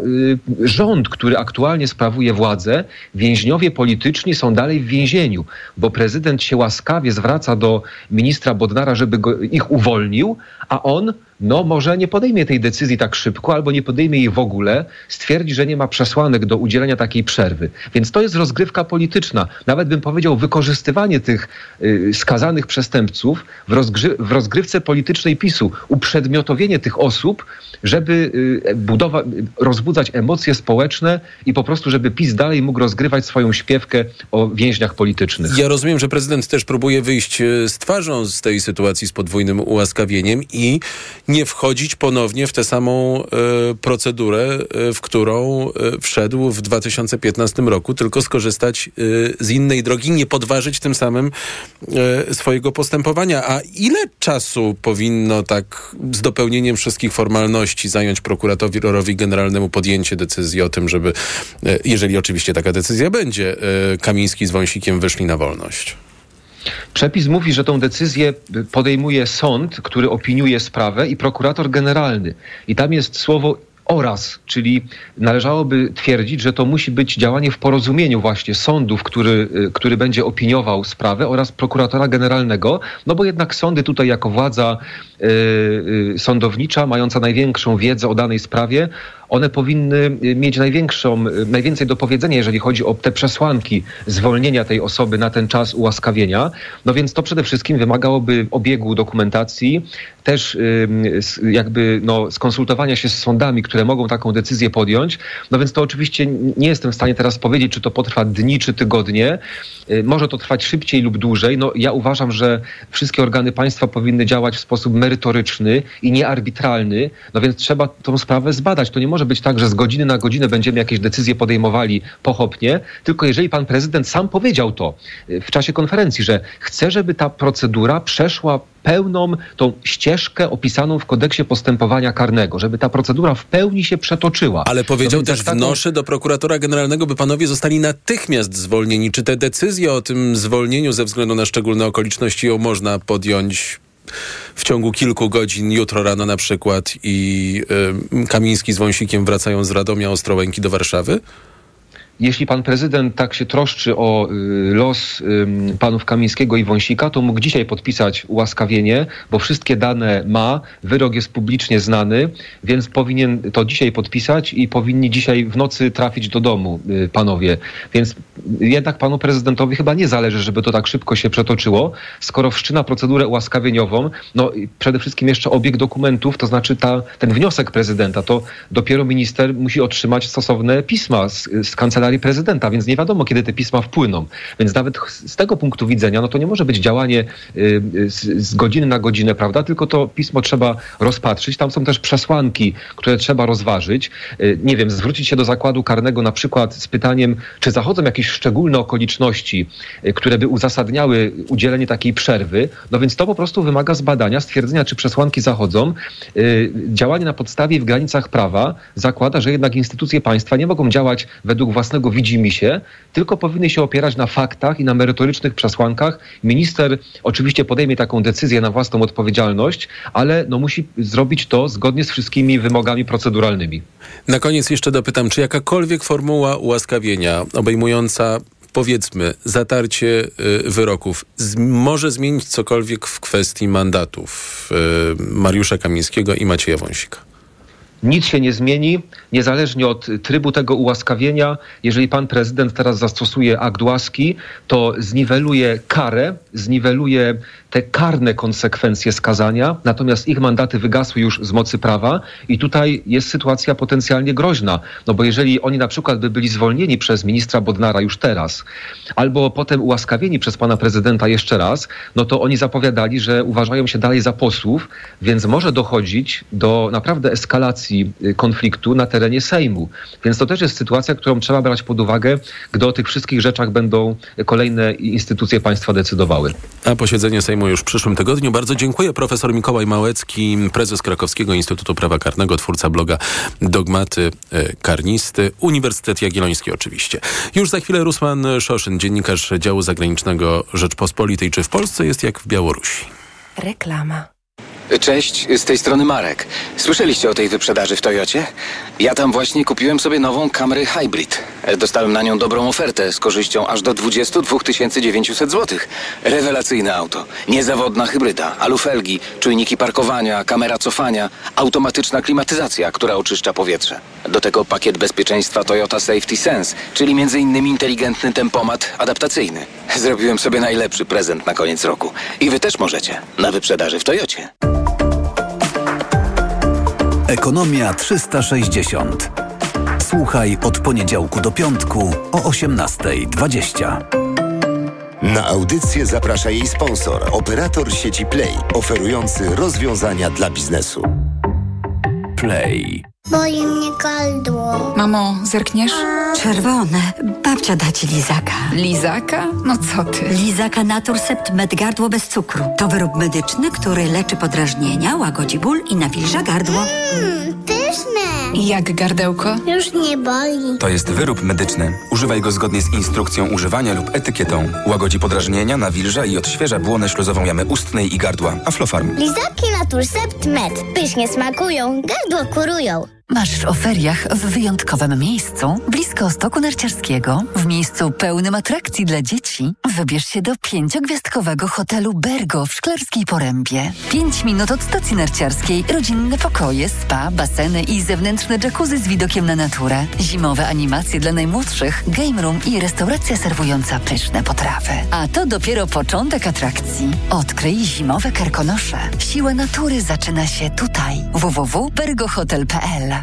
y, rząd, który aktualnie sprawuje władzę, więźniowie polityczni są dalej w więzieniu, bo prezydent się łaskawie zwraca do ministra Bodnara, żeby go, ich uwolnił, a on no może nie podejmie tej decyzji tak szybko, albo nie podejmie jej w ogóle, stwierdzi, że nie ma przesłanek do udzielenia takiej przerwy. Więc to jest rozgrywka polityczna. Nawet bym powiedział, wykorzystywanie tych y, skazanych przestępców w, rozgry w rozgrywce politycznej PiSu, uprzedmiotowienie tych osób, żeby y, budować, rozbudzać emocje społeczne i po prostu, żeby PiS dalej mógł rozgrywać swoją śpiewkę o więźniach politycznych. Ja rozumiem, że prezydent też próbuje wyjść y, z twarzą z tej sytuacji z podwójnym ułaskawieniem i nie wchodzić ponownie w tę samą e, procedurę, w którą wszedł w 2015 roku, tylko skorzystać z innej drogi, nie podważyć tym samym swojego postępowania. A ile czasu powinno tak z dopełnieniem wszystkich formalności zająć prokuratorowi generalnemu podjęcie decyzji o tym, żeby, jeżeli oczywiście taka decyzja będzie, Kamiński z Wąsikiem wyszli na wolność? Przepis mówi, że tą decyzję podejmuje sąd, który opiniuje sprawę i prokurator generalny. I tam jest słowo oraz, czyli należałoby twierdzić, że to musi być działanie w porozumieniu właśnie sądów, który, który będzie opiniował sprawę oraz prokuratora generalnego, no bo jednak sądy tutaj jako władza yy, sądownicza, mająca największą wiedzę o danej sprawie, one powinny mieć największą, najwięcej do powiedzenia, jeżeli chodzi o te przesłanki zwolnienia tej osoby na ten czas ułaskawienia. No więc to przede wszystkim wymagałoby obiegu dokumentacji, też jakby no, skonsultowania się z sądami, które mogą taką decyzję podjąć. No więc to oczywiście nie jestem w stanie teraz powiedzieć, czy to potrwa dni, czy tygodnie. Y, może to trwać szybciej lub dłużej. No ja uważam, że wszystkie organy państwa powinny działać w sposób merytoryczny i niearbitralny. No więc trzeba tą sprawę zbadać. To nie może być tak, że z godziny na godzinę będziemy jakieś decyzje podejmowali pochopnie, tylko jeżeli pan prezydent sam powiedział to y, w czasie konferencji, że chce, żeby ta procedura przeszła pełną tą ścieżkę opisaną w kodeksie postępowania karnego, żeby ta procedura w pełni się przetoczyła. Ale powiedział no też, taką... wnoszę do prokuratora generalnego, by panowie zostali natychmiast zwolnieni. Czy te decyzje o tym zwolnieniu ze względu na szczególne okoliczności ją można podjąć w ciągu kilku godzin, jutro rano na przykład i y, Kamiński z Wąsikiem wracają z Radomia Ostrołęki do Warszawy? Jeśli pan prezydent tak się troszczy o y, los panów Kamińskiego i Wąsika, to mógł dzisiaj podpisać ułaskawienie, bo wszystkie dane ma, wyrok jest publicznie znany, więc powinien to dzisiaj podpisać i powinni dzisiaj w nocy trafić do domu y, panowie. Więc jednak panu prezydentowi chyba nie zależy, żeby to tak szybko się przetoczyło, skoro wszczyna procedurę ułaskawieniową, no przede wszystkim jeszcze obieg dokumentów, to znaczy ta, ten wniosek prezydenta, to dopiero minister musi otrzymać stosowne pisma z, z kancelarii kancelarii prezydenta, więc nie wiadomo, kiedy te pisma wpłyną. Więc nawet z tego punktu widzenia, no to nie może być działanie y, z, z godziny na godzinę, prawda? Tylko to pismo trzeba rozpatrzyć. Tam są też przesłanki, które trzeba rozważyć. Y, nie wiem, zwrócić się do zakładu karnego na przykład z pytaniem, czy zachodzą jakieś szczególne okoliczności, y, które by uzasadniały udzielenie takiej przerwy. No więc to po prostu wymaga zbadania, stwierdzenia, czy przesłanki zachodzą. Działanie na podstawie w granicach prawa zakłada, że jednak instytucje państwa nie mogą działać według własnego własnego widzimy się, tylko powinny się opierać na faktach i na merytorycznych przesłankach. Minister oczywiście podejmie taką decyzję na własną odpowiedzialność, ale no musi zrobić to zgodnie z wszystkimi wymogami proceduralnymi. Na koniec jeszcze dopytam, czy jakakolwiek formuła ułaskawienia obejmująca powiedzmy, zatarcie y, wyroków z, może zmienić cokolwiek w kwestii mandatów y, Mariusza Kamińskiego i Macieja Wąsika? Nic się nie zmieni, niezależnie od trybu tego ułaskawienia. Jeżeli pan prezydent teraz zastosuje akt łaski, to zniweluje karę, zniweluje te karne konsekwencje skazania, natomiast ich mandaty wygasły już z mocy prawa i tutaj jest sytuacja potencjalnie groźna, no bo jeżeli oni na przykład by byli zwolnieni przez ministra Bodnara już teraz, albo potem ułaskawieni przez pana prezydenta jeszcze raz, no to oni zapowiadali, że uważają się dalej za posłów, więc może dochodzić do naprawdę eskalacji y, konfliktu na terenie Sejmu. Więc to też jest sytuacja, którą trzeba brać pod uwagę, gdy o tych wszystkich rzeczach będą kolejne instytucje państwa decydowały. A posiedzenie Sejmu już w przyszłym tygodniu. Bardzo dziękuję. Profesor Mikołaj Małecki, prezes Krakowskiego Instytutu Prawa Karnego, twórca bloga Dogmaty e, Karnisty, Uniwersytet Jagielloński oczywiście. Już za chwilę Rusman Szoszyn, dziennikarz działu zagranicznego Rzeczpospolitej. Czy w Polsce jest jak w Białorusi? Reklama. Cześć, z tej strony Marek. Słyszeliście o tej wyprzedaży w Toyocie? Ja tam właśnie kupiłem sobie nową Camry Hybrid. Dostałem na nią dobrą ofertę z korzyścią aż do 22 900 zł. Rewelacyjne auto. Niezawodna hybryda, alufelgi, czujniki parkowania, kamera cofania, automatyczna klimatyzacja, która oczyszcza powietrze. Do tego pakiet bezpieczeństwa Toyota Safety Sense, czyli m.in. inteligentny tempomat adaptacyjny. Zrobiłem sobie najlepszy prezent na koniec roku. I wy też możecie. Na wyprzedaży w Toyocie. Ekonomia 360. Słuchaj od poniedziałku do piątku o 18.20. Na audycję zaprasza jej sponsor, operator sieci Play, oferujący rozwiązania dla biznesu. Play. Boli mnie gardło. Mamo, zerkniesz? Czerwone. Babcia da ci lizaka. Lizaka? No co ty? Lizaka Naturcept Med Gardło bez cukru. To wyrób medyczny, który leczy podrażnienia, łagodzi ból i nawilża gardło. Mmm, pyszne. Jak gardełko? Już nie boli. To jest wyrób medyczny. Używaj go zgodnie z instrukcją używania lub etykietą. Łagodzi podrażnienia, nawilża i odświeża błonę śluzową jamy ustnej i gardła. Aflofarm. Lizaki Naturcept Med. Pysznie smakują, gardło kurują. Masz w oferiach w wyjątkowym miejscu, blisko stoku narciarskiego, w miejscu pełnym atrakcji dla dzieci. Wybierz się do pięciogwiazdkowego hotelu Bergo w Szklarskiej Porębie. Pięć minut od stacji narciarskiej, rodzinne pokoje, spa, baseny i zewnętrzne jacuzzi z widokiem na naturę. Zimowe animacje dla najmłodszych, game room i restauracja serwująca pyszne potrawy. A to dopiero początek atrakcji. Odkryj zimowe karkonosze. Siła natury zaczyna się tutaj. www.bergohotel.pl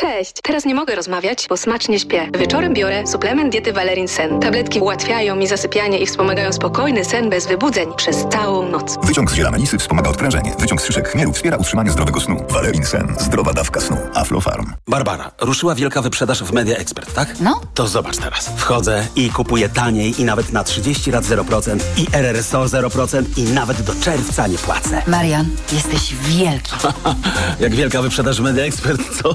Cześć, teraz nie mogę rozmawiać, bo smacznie śpię. Wieczorem biorę suplement diety Valerin Sen. Tabletki ułatwiają mi zasypianie i wspomagają spokojny sen bez wybudzeń przez całą noc. Wyciąg z ziela melisy wspomaga odprężenie. Wyciąg z szyszek chmielu wspiera utrzymanie zdrowego snu. Valerin Sen. Zdrowa dawka snu. Aflofarm. Barbara, ruszyła wielka wyprzedaż w Media Expert, tak? No. To zobacz teraz. Wchodzę i kupuję taniej i nawet na 30 lat 0% i RRSO 0% i nawet do czerwca nie płacę. Marian, jesteś wielki. Jak wielka wyprzedaż w Media Expert, co?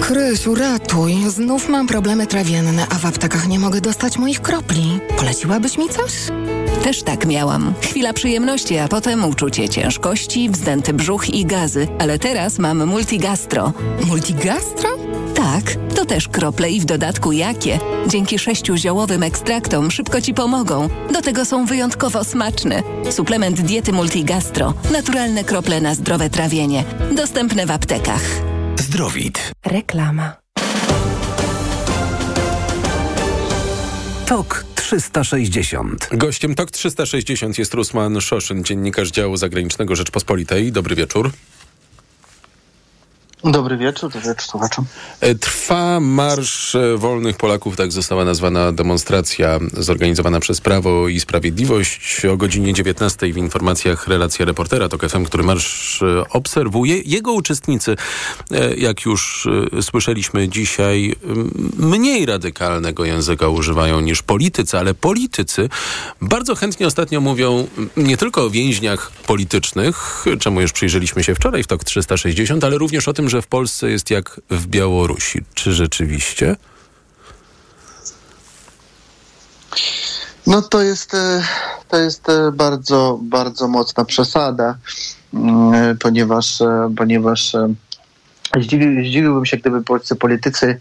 Krysiu, ratuj. Znów mam problemy trawienne, a w aptekach nie mogę dostać moich kropli. Poleciłabyś mi coś? Też tak miałam. Chwila przyjemności, a potem uczucie ciężkości, wzdęty brzuch i gazy. Ale teraz mam multigastro. Multigastro? Tak. To też krople i w dodatku jakie. Dzięki sześciu ziołowym ekstraktom szybko Ci pomogą. Do tego są wyjątkowo smaczne. Suplement diety Multigastro. Naturalne krople na zdrowe trawienie. Dostępne w aptekach. Zdrowit. Reklama. TOK 360. Gościem TOK 360 jest Rusman Szoszyn, dziennikarz działu zagranicznego Rzeczpospolitej. Dobry wieczór. Dobry wieczór, dobry wieczór słuchaczom. E, trwa Marsz Wolnych Polaków, tak została nazwana demonstracja zorganizowana przez Prawo i Sprawiedliwość o godzinie 19 w informacjach relacja reportera TOK FM, który marsz e, obserwuje. Jego uczestnicy, e, jak już słyszeliśmy dzisiaj, mniej radykalnego języka używają niż politycy, ale politycy bardzo chętnie ostatnio mówią nie tylko o więźniach politycznych, czemu już przyjrzeliśmy się wczoraj w TOK 360, ale również o tym, że w Polsce jest jak w Białorusi. Czy rzeczywiście? No to jest, e, to jest e, bardzo, bardzo mocna przesada, mm, ponieważ, e, ponieważ zdziwi, zdziwiłbym się, gdyby polscy politycy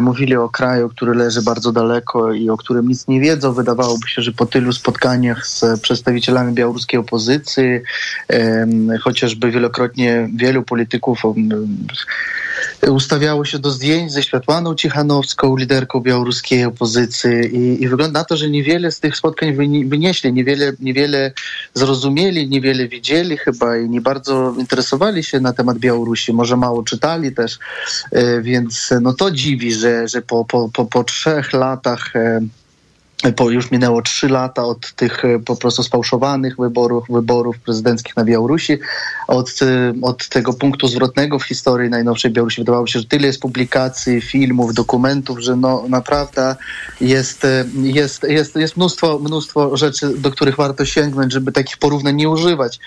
mówili o kraju, który leży bardzo daleko i o którym nic nie wiedzą. Wydawałoby się, że po tylu spotkaniach z przedstawicielami białoruskiej opozycji, e, chociażby wielokrotnie wielu polityków e, ustawiało się do zdjęć ze Światłaną Cichanowską, liderką białoruskiej opozycji i, i wygląda na to, że niewiele z tych spotkań wynieśli, niewiele, niewiele zrozumieli, niewiele widzieli chyba i nie bardzo interesowali się na temat Białorusi, może mało czytali też, e, więc no to dziwi, że, że po, po, po, po trzech latach e, po, już minęło trzy lata od tych e, po prostu sfałszowanych wyborów, wyborów prezydenckich na Białorusi. Od, e, od tego punktu zwrotnego w historii najnowszej Białorusi wydawało się, że tyle jest publikacji, filmów, dokumentów, że no naprawdę jest, jest, jest, jest mnóstwo, mnóstwo rzeczy, do których warto sięgnąć, żeby takich porównań nie używać.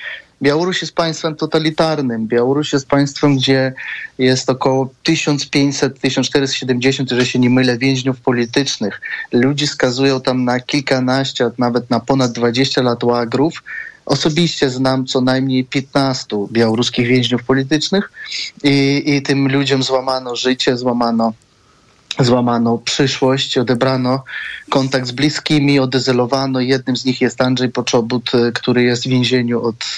Białoruś jest państwem totalitarnym. Białoruś jest państwem, gdzie jest około 1500-1470, jeżeli się nie mylę, więźniów politycznych. Ludzi skazują tam na kilkanaście, nawet na ponad 20 lat łagrów. Osobiście znam co najmniej 15 białoruskich więźniów politycznych i, i tym ludziom złamano życie, złamano złamano przyszłość, odebrano kontakt z bliskimi, odezelowano. Jednym z nich jest Andrzej Poczobut, e, który jest w więzieniu od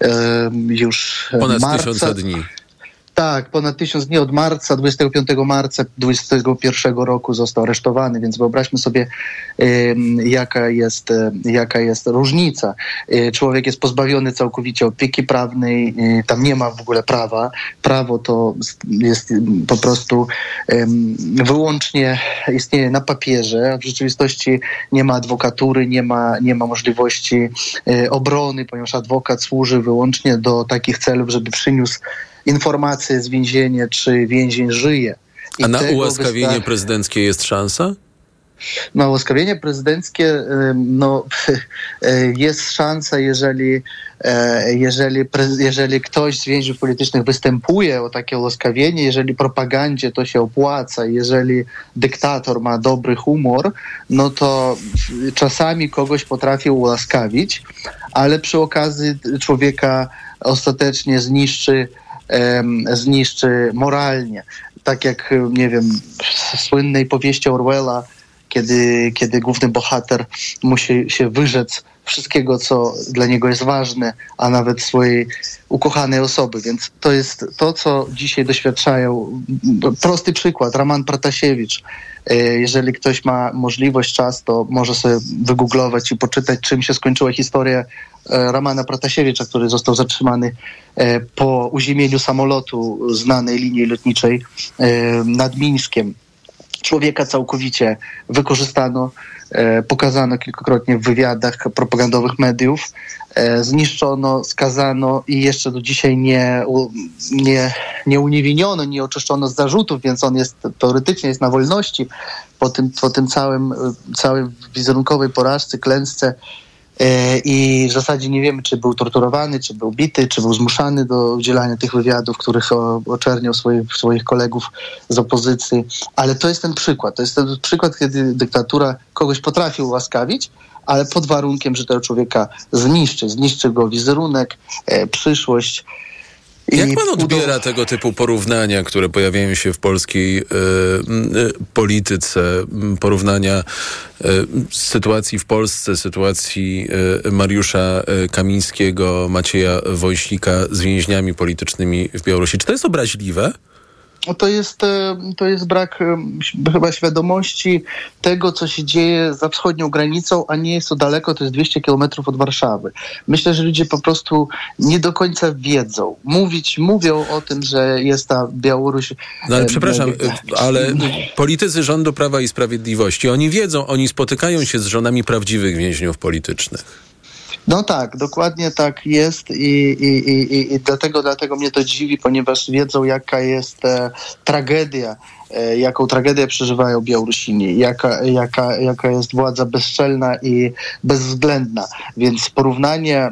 e już Ponad marca. tysiąca dni. Tak, ponad tysiąc dni od marca, 25 marca 2021 roku został aresztowany, więc wyobraźmy sobie, y, jaka, jest, y, jaka jest różnica. Y, człowiek jest pozbawiony całkowicie opieki prawnej, tam nie ma w ogóle prawa. Prawo to jest po prostu wyłącznie istnieje na papierze, a w rzeczywistości nie ma adwokatury, nie ma, nie ma możliwości obrony, ponieważ adwokat służy wyłącznie do takich celów, żeby przyniósł informację z więzienia, czy więzień żyje. I A na ułaskawienie prezydenckie jest szansa? Na ułaskawienie prezydenckie no, jest szansa, jeżeli, e, jeżeli, jeżeli ktoś z więźniów politycznych występuje o takie ułaskawienie, jeżeli propagandzie to się opłaca, jeżeli dyktator ma dobry humor, no to czasami kogoś potrafi ułaskawić, ale przy okazji człowieka ostatecznie zniszczy zniszczy moralnie. Tak jak, nie wiem, w słynnej powieści Orwella, kiedy, kiedy główny bohater musi się wyrzec wszystkiego, co dla niego jest ważne, a nawet swojej ukochanej osoby. Więc to jest to, co dzisiaj doświadczają. Prosty przykład, Raman Pratasiewicz. E, jeżeli ktoś ma możliwość, czas, to może sobie wygooglować i poczytać, czym się skończyła historia e, Ramana Pratasiewicza, który został zatrzymany e, po uziemieniu samolotu znanej linii lotniczej nad Mińskiem. Człowieka całkowicie wykorzystano, pokazano kilkakrotnie w wywiadach propagandowych mediów, zniszczono, skazano i jeszcze do dzisiaj nie, nie, nie uniewinniono, nie oczyszczono z zarzutów, więc on jest teoretycznie jest na wolności po tym, po tym całym, całym wizerunkowej porażce, klęsce. e, i w zasadzie nie wiemy, czy był torturowany, czy był bity, czy był zmuszany do udzielania tych wywiadów, których oczerniał swoich, swoich kolegów z opozycji. Ale to jest ten przykład. To jest ten przykład, kiedy dyktatura kogoś potrafi ułaskawić, ale pod warunkiem, że tego człowieka zniszczy. Zniszczy go wizerunek, e, przyszłość. Jak pan odbiera udo... tego typu porównania, które pojawiają się w polskiej y, y, polityce, porównania y, sytuacji w Polsce, sytuacji Mariusza Kamińskiego, Macieja Wojsika z więźniami politycznymi w Białorusi? Czy to jest obraźliwe? No to jest, e, to jest brak e, chyba świadomości tego, co się dzieje za wschodnią granicą, a nie jest to daleko, to jest 200 kilometrów od Warszawy. Myślę, że ludzie po prostu nie do końca wiedzą. Mówić, mówią o tym, że jest ta Białoruś. No ale e, przepraszam, ale politycy rządu Prawa i Sprawiedliwości, oni wiedzą, oni spotykają się z żonami prawdziwych więźniów politycznych. No tak, dokładnie tak jest i, i, i, i dlatego, dlatego mnie to dziwi, ponieważ wiedzą jaka jest e, tragedia, e, jaką tragedię przeżywają Białorusini, jaka, jaka, jaka jest władza bezczelna i bezwzględna. Więc porównanie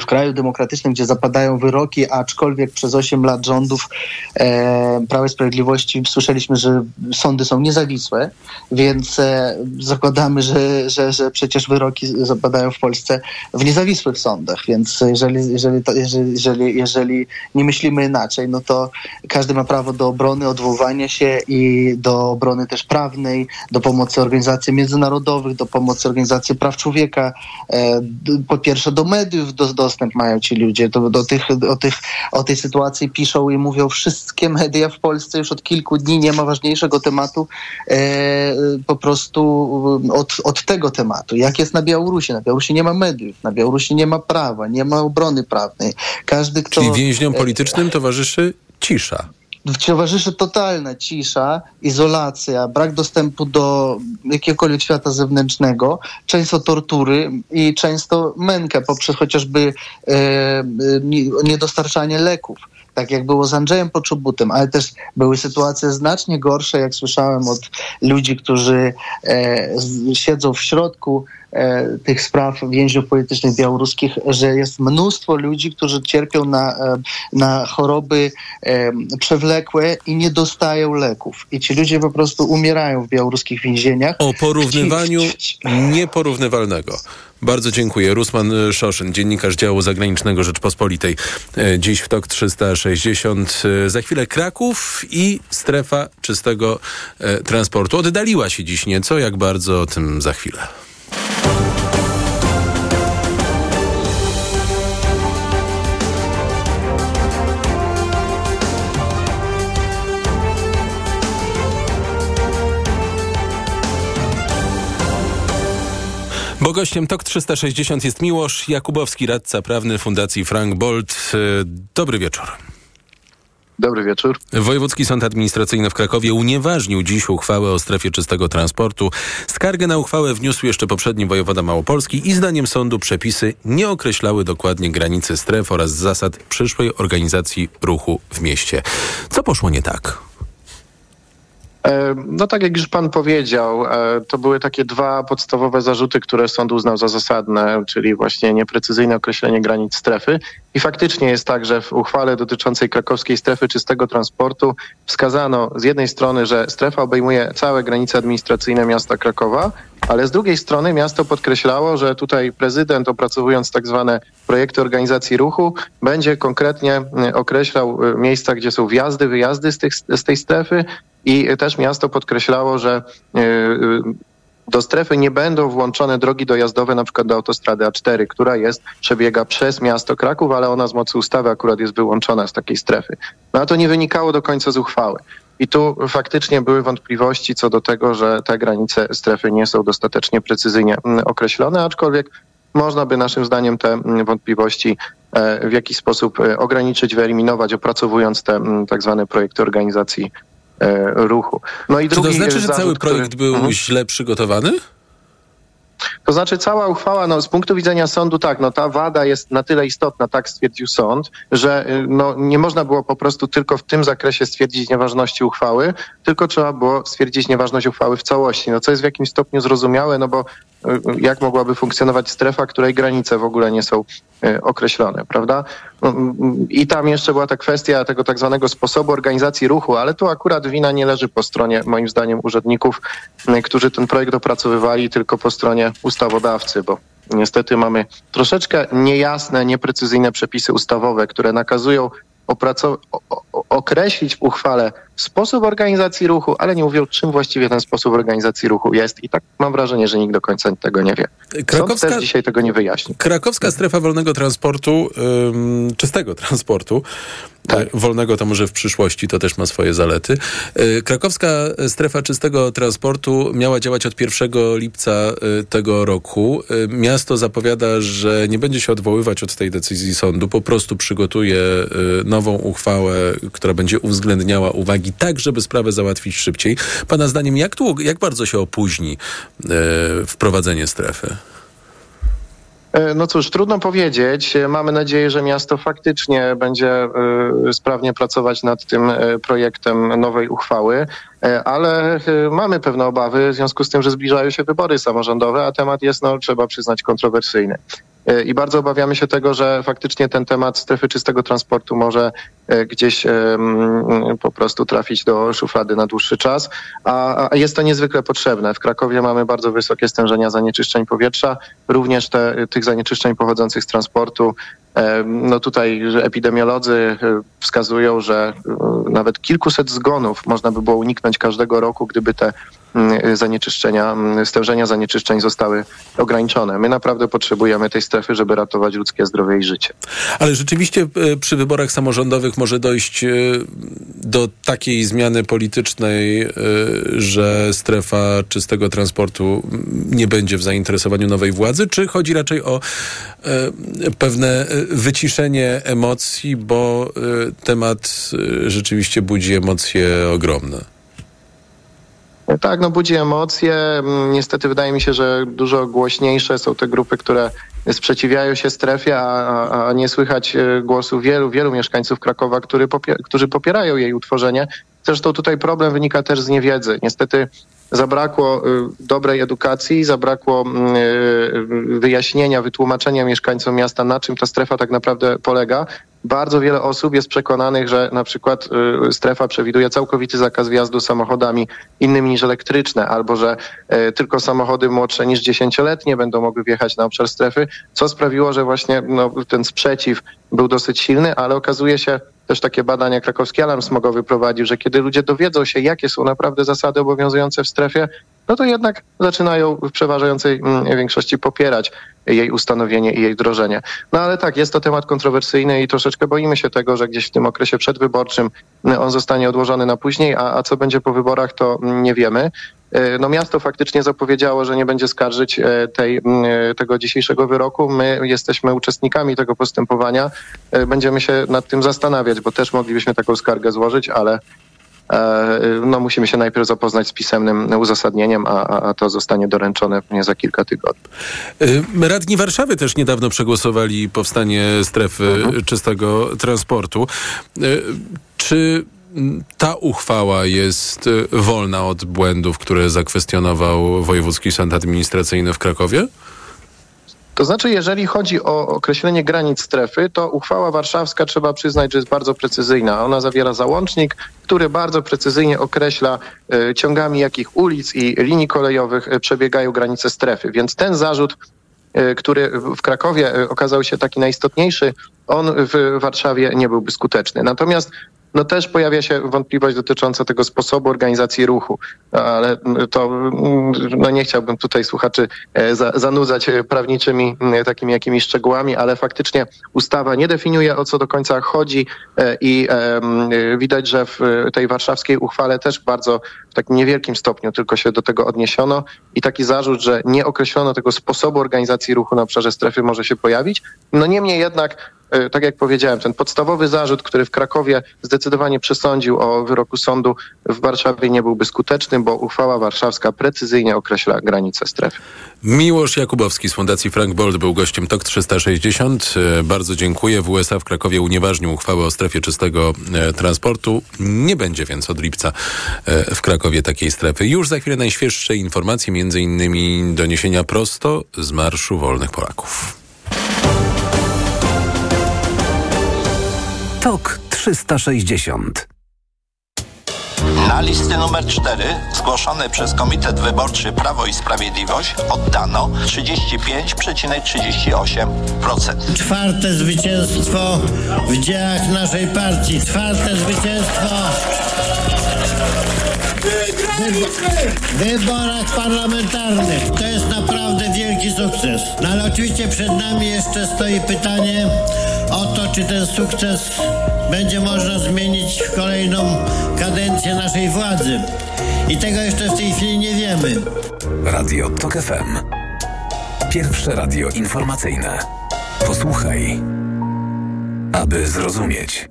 w kraju demokratycznym, gdzie zapadają wyroki, aczkolwiek przez 8 lat rządów e, Prawa i Sprawiedliwości słyszeliśmy, że sądy są niezawisłe, więc e, zakładamy, że, że, że przecież wyroki zapadają w Polsce w niezawisłych sądach, więc jeżeli, jeżeli, to, jeżeli, jeżeli, jeżeli nie myślimy inaczej, no to każdy ma prawo do obrony, odwoływania się i do obrony też prawnej, do pomocy organizacji międzynarodowych, do pomocy organizacji praw człowieka, e, po pierwsze do mediów, do dostęp mają ci ludzie. Do, do tych, o, tych, o tej sytuacji piszą i mówią wszystkie media w Polsce już od kilku dni. Nie ma ważniejszego tematu e, po prostu od, od tego tematu. Jak jest na Białorusi? Na Białorusi nie ma mediów, na Białorusi nie ma prawa, nie ma obrony prawnej. Każdy, kto... Czyli więźniom e, politycznym towarzyszy cisza towarzyszy totalna cisza, izolacja, brak dostępu do jakiegokolwiek świata zewnętrznego, często tortury i często mękę poprzez chociażby e, niedostarczanie leków. Tak jak było z Andrzejem Poczobutem, ale też były sytuacje znacznie gorsze, jak słyszałem od ludzi, którzy e, siedzą w środku tych spraw więźniów politycznych białoruskich, że jest mnóstwo ludzi, którzy cierpią na, e, na choroby e, przewlekłe i nie dostają leków. I ci ludzie po prostu umierają w białoruskich więzieniach. O porównywaniu nieporównywalnego. Bardzo dziękuję. Rusman Szoszyn, dziennikarz działu zagranicznego Rzeczpospolitej. E, dziś w TOK 360. E, za chwilę Kraków i strefa czystego e, transportu. Oddaliła się dziś nieco, jak bardzo o tym za chwilę. Bo gościem TOK 360 jest Miłosz Jakubowski, radca prawny Fundacji Frank Bolt. E, dobry wieczór. Dobry wieczór. Wojewódzki Sąd Administracyjny w Krakowie unieważnił dziś uchwałę o strefie czystego transportu. Skargę na uchwałę wniósł jeszcze poprzedni wojewoda Małopolski i zdaniem sądu przepisy nie określały dokładnie granicy stref oraz zasad przyszłej organizacji ruchu w mieście. Co poszło nie tak? E, no tak jak już pan powiedział, e, to były takie dwa podstawowe zarzuty, które sąd uznał za zasadne, czyli właśnie nieprecyzyjne określenie granic strefy. I faktycznie jest tak, że w uchwale dotyczącej krakowskiej strefy czystego transportu wskazano z jednej strony, że strefa obejmuje całe granice administracyjne miasta Krakowa, ale z drugiej strony miasto podkreślało, że tutaj prezydent opracowując tak zwane projekty organizacji ruchu będzie konkretnie e, określał miejsca, gdzie są wjazdy, wyjazdy z, tych, z tej strefy i też miasto podkreślało, że e, do strefy nie będą włączone drogi dojazdowe, na przykład do autostrady A4, która jest, przebiega przez miasto Kraków, ale ona z mocy ustawy akurat jest wyłączona z takiej strefy. No a to nie wynikało do końca z uchwały. I tu faktycznie były wątpliwości co do tego, że te granice strefy nie są dostatecznie precyzyjnie mm, określone, aczkolwiek można by naszym zdaniem te mm, wątpliwości e, w jakiś sposób ograniczyć, wyeliminować, opracowując te mm, tak zwane projekty organizacji E, ruchu. No i Czy to znaczy, że cały projekt który... był mhm. źle przygotowany? To znaczy cała uchwała, no, z punktu widzenia sądu tak, no, ta wada jest na tyle istotna, tak stwierdził sąd, że y, no, nie można było po prostu tylko w tym zakresie stwierdzić nieważności uchwały, tylko trzeba było stwierdzić nieważność uchwały w całości, no, co jest w jakimś stopniu zrozumiałe, no bo jak mogłaby funkcjonować strefa, której granice w ogóle nie są e, określone, prawda? No, I tam jeszcze była ta kwestia tego tak zwanego sposobu organizacji ruchu, ale tu akurat wina nie leży po stronie, moim zdaniem, urzędników, którzy ten projekt opracowywali, tylko po stronie ustawodawcy, bo Niestety mamy troszeczkę niejasne, nieprecyzyjne przepisy ustawowe, które nakazują określić w uchwale sposób organizacji ruchu, ale nie mówią, czym właściwie ten sposób organizacji ruchu jest. I tak mam wrażenie, że nikt do końca tego nie wie. Krakowska, też dzisiaj tego nie wyjaśni. Krakowska strefa wolnego transportu, czystego transportu, tak. wolnego to może w przyszłości, to też ma swoje zalety. Y, krakowska strefa czystego transportu miała działać od 1 lipca y, tego roku. Y, miasto zapowiada, że nie będzie się odwoływać od tej decyzji sądu, po prostu przygotuje nową uchwałę, która będzie uwzględniała uwagi tak, żeby sprawę załatwić szybciej. Pana zdaniem, jak, tu, jak bardzo się opóźni wprowadzenie strefy? E, no cóż, trudno powiedzieć. Mamy nadzieję, że miasto faktycznie będzie e, sprawnie pracować nad tym e, projektem nowej uchwały, ale mamy pewne obawy w związku z tym, że zbliżają się wybory samorządowe, a temat jest, no, trzeba przyznać, kontrowersyjny. I bardzo obawiamy się tego, że faktycznie ten temat strefy czystego transportu może gdzieś po prostu trafić do szuflady na dłuższy czas, a jest to niezwykle potrzebne. W Krakowie mamy bardzo wysokie stężenia zanieczyszczeń powietrza, również te, tych zanieczyszczeń pochodzących z transportu. No tutaj epidemiolodzy e, wskazują, że e, nawet kilkuset zgonów można by było uniknąć każdego roku, gdyby te Mm, zanieczyszczenia, mm, stężenia zanieczyszczeń zostały ograniczone. My naprawdę potrzebujemy tej strefy, żeby ratować ludzkie zdrowie i życie. Ale rzeczywiście e, przy wyborach samorządowych może dojść do takiej zmiany politycznej, że strefa czystego transportu nie będzie w zainteresowaniu nowej władzy, czy chodzi raczej o pewne wyciszenie emocji, bo temat rzeczywiście budzi emocje ogromne? Tak, no budzi emocje. Mm, niestety wydaje mi się, że dużo głośniejsze są te grupy, które sprzeciwiają się strefie, a, a nie słychać e, głosu wielu, wielu mieszkańców Krakowa, który popier którzy popierają jej utworzenie. Zresztą tutaj problem wynika też z niewiedzy. Niestety zabrakło y, dobrej edukacji, zabrakło mm, y, wyjaśnienia, wytłumaczenia mieszkańcom miasta, na czym ta strefa tak naprawdę polega. Bardzo wiele osób jest przekonanych, że na przykład y, strefa przewiduje całkowity zakaz wjazdu samochodami innymi niż elektryczne, albo że tylko samochody młodsze niż dziesięcioletnie będą mogły wjechać na obszar strefy, co sprawiło, że właśnie no, ten sprzeciw był dosyć silny, ale okazuje się, też takie badania krakowski alarm smogowy prowadził, że kiedy ludzie dowiedzą się, jakie są naprawdę zasady obowiązujące w strefie, no to jednak zaczynają w przeważającej mm, większości popierać jej ustanowienie i jej wdrożenie. No ale tak, jest to temat kontrowersyjny i troszeczkę boimy się tego, że gdzieś w tym okresie przedwyborczym mm, on zostanie odłożony na później, a, a co będzie po wyborach, to mm, nie wiemy. E, no miasto faktycznie zapowiedziało, że nie będzie skarżyć e, tej, e, tego dzisiejszego wyroku. My jesteśmy uczestnikami tego postępowania. Będziemy się nad tym zastanawiać, bo też moglibyśmy taką skargę złożyć, ale no, musimy się najpierw zapoznać z pisemnym uzasadnieniem, a, a to zostanie doręczone pewnie za kilka tygodni. Radni Warszawy też niedawno przegłosowali powstanie strefy mhm. czystego transportu. Czy ta uchwała jest y, wolna od błędów, które zakwestionował Wojewódzki Sąd Administracyjny w Krakowie? To znaczy, jeżeli chodzi o określenie granic strefy, to uchwała warszawska trzeba przyznać, że jest bardzo precyzyjna. Ona zawiera załącznik, który bardzo precyzyjnie określa y, ciągami jakich ulic i linii kolejowych y, przebiegają granice strefy. Więc ten zarzut który w Krakowie okazał się taki najistotniejszy, on w Warszawie nie byłby skuteczny. Natomiast no też pojawia się wątpliwość dotycząca tego sposobu organizacji ruchu, ale to no nie chciałbym tutaj słuchaczy e, za, zanudzać prawniczymi takimi jakimiś szczegółami, ale faktycznie ustawa nie definiuje o co do końca chodzi e, i widać, że w tej warszawskiej uchwale też bardzo w takim niewielkim stopniu tylko się do tego odniesiono i taki zarzut, że nie określono tego sposobu organizacji ruchu na obszarze strefy może się pojawić. No niemniej jednak E, tak jak powiedziałem, ten podstawowy zarzut, który w Krakowie zdecydowanie przesądził o wyroku sądu, w Warszawie nie byłby skuteczny, bo uchwała warszawska precyzyjnie określa granice strefy. Miłosz Jakubowski z Fundacji Frank Bold był gościem TOK 360. E, bardzo dziękuję. W USA w Krakowie unieważnił uchwałę o strefie czystego e, transportu. Nie będzie więc od lipca w Krakowie takiej strefy. Już za chwilę najświeższe informacje, między innymi doniesienia prosto z Marszu Wolnych Polaków. TOK 360 Na listy numer 4 zgłoszone przez Komitet Wyborczy Prawo i Sprawiedliwość oddano 35,38%. Czwarte zwycięstwo w dziejach naszej partii. Czwarte zwycięstwo w wyborach parlamentarnych. To jest naprawdę wielki sukces. No ale oczywiście przed nami jeszcze stoi pytanie o to, czy ten sukces będzie można zmienić w kolejną kadencję naszej władzy. I tego jeszcze w tej chwili nie wiemy. Radio TOK FM. Pierwsze radio informacyjne. Posłuchaj, aby zrozumieć.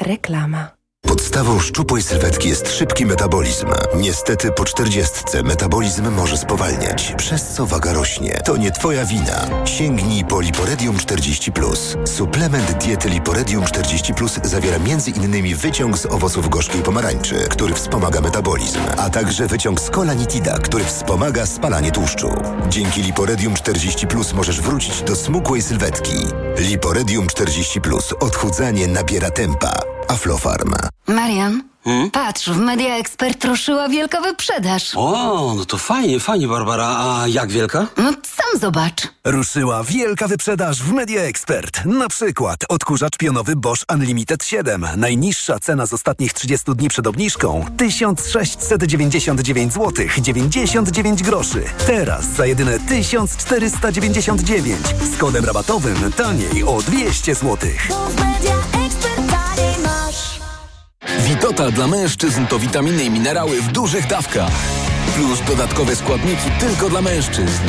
Reklama. Podstawą szczupłej sylwetki jest szybki metabolizm. Niestety po czterdziestce metabolizm może spowalniać, przez co waga rośnie. To nie twoja wina. Sięgnij po Liporedium 40+. Suplement diety Liporedium 40+, zawiera m.in. wyciąg z owoców gorzkiej pomarańczy, który wspomaga metabolizm, a także wyciąg z kolanitida, który wspomaga spalanie tłuszczu. Dzięki Liporedium 40+, możesz wrócić do smukłej sylwetki. Liporedium 40+. Odchudzanie nabiera tempa. Aflofarm. Marian, patrz, w Media Expert ruszyła wielka wyprzedaż. O, no to fajnie, fajnie, Barbara. A jak wielka? No sam zobacz. Ruszyła wielka wyprzedaż w Media Expert. Na przykład odkurzacz pionowy Bosch Unlimited 7. Najniższa cena z ostatnich 30 dni przed obniżką 1699 zł 99 groszy. Teraz za jedyne 1499 z kodem rabatowym taniej o 200 zł. Witotal dla mężczyzn to witaminy i minerały w dużych dawkach. Plus dodatkowe składniki tylko dla mężczyzn.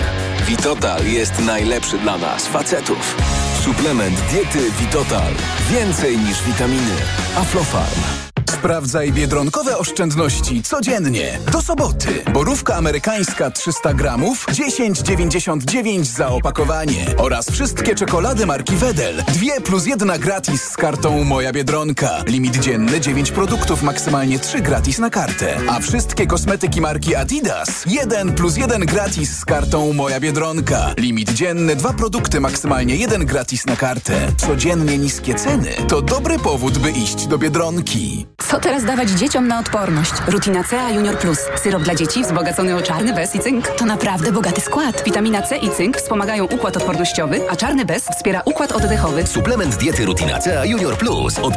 Witotal jest najlepszy dla nas, facetów. Suplement diety Witotal. Więcej niż witaminy. Aflofarm. Sprawdzaj biedronkowe oszczędności codziennie. Do soboty. Borówka amerykańska 300 gramów 10,99 za opakowanie. Oraz wszystkie czekolady marki Wedel. Dwie plus jedna gratis z kartą Moja Biedronka. Limit dzienny 9 produktów, maksymalnie 3 gratis na kartę. A wszystkie kosmetyki marki Adidas. 1 plus 1 gratis z kartą Moja Biedronka. Limit dzienny 2 produkty, maksymalnie 1 gratis na kartę. Codziennie niskie ceny to dobry powód, by iść do Biedronki. Co teraz dawać dzieciom na odporność? Rutina C Junior Plus. Syrop dla dzieci wzbogacony o czarny bez i cynk. To naprawdę bogaty skład. Witamina C i cynk wspomagają układ odpornościowy, a czarny bez wspiera układ oddechowy. Suplement diety Rutina C Junior Plus. Odporność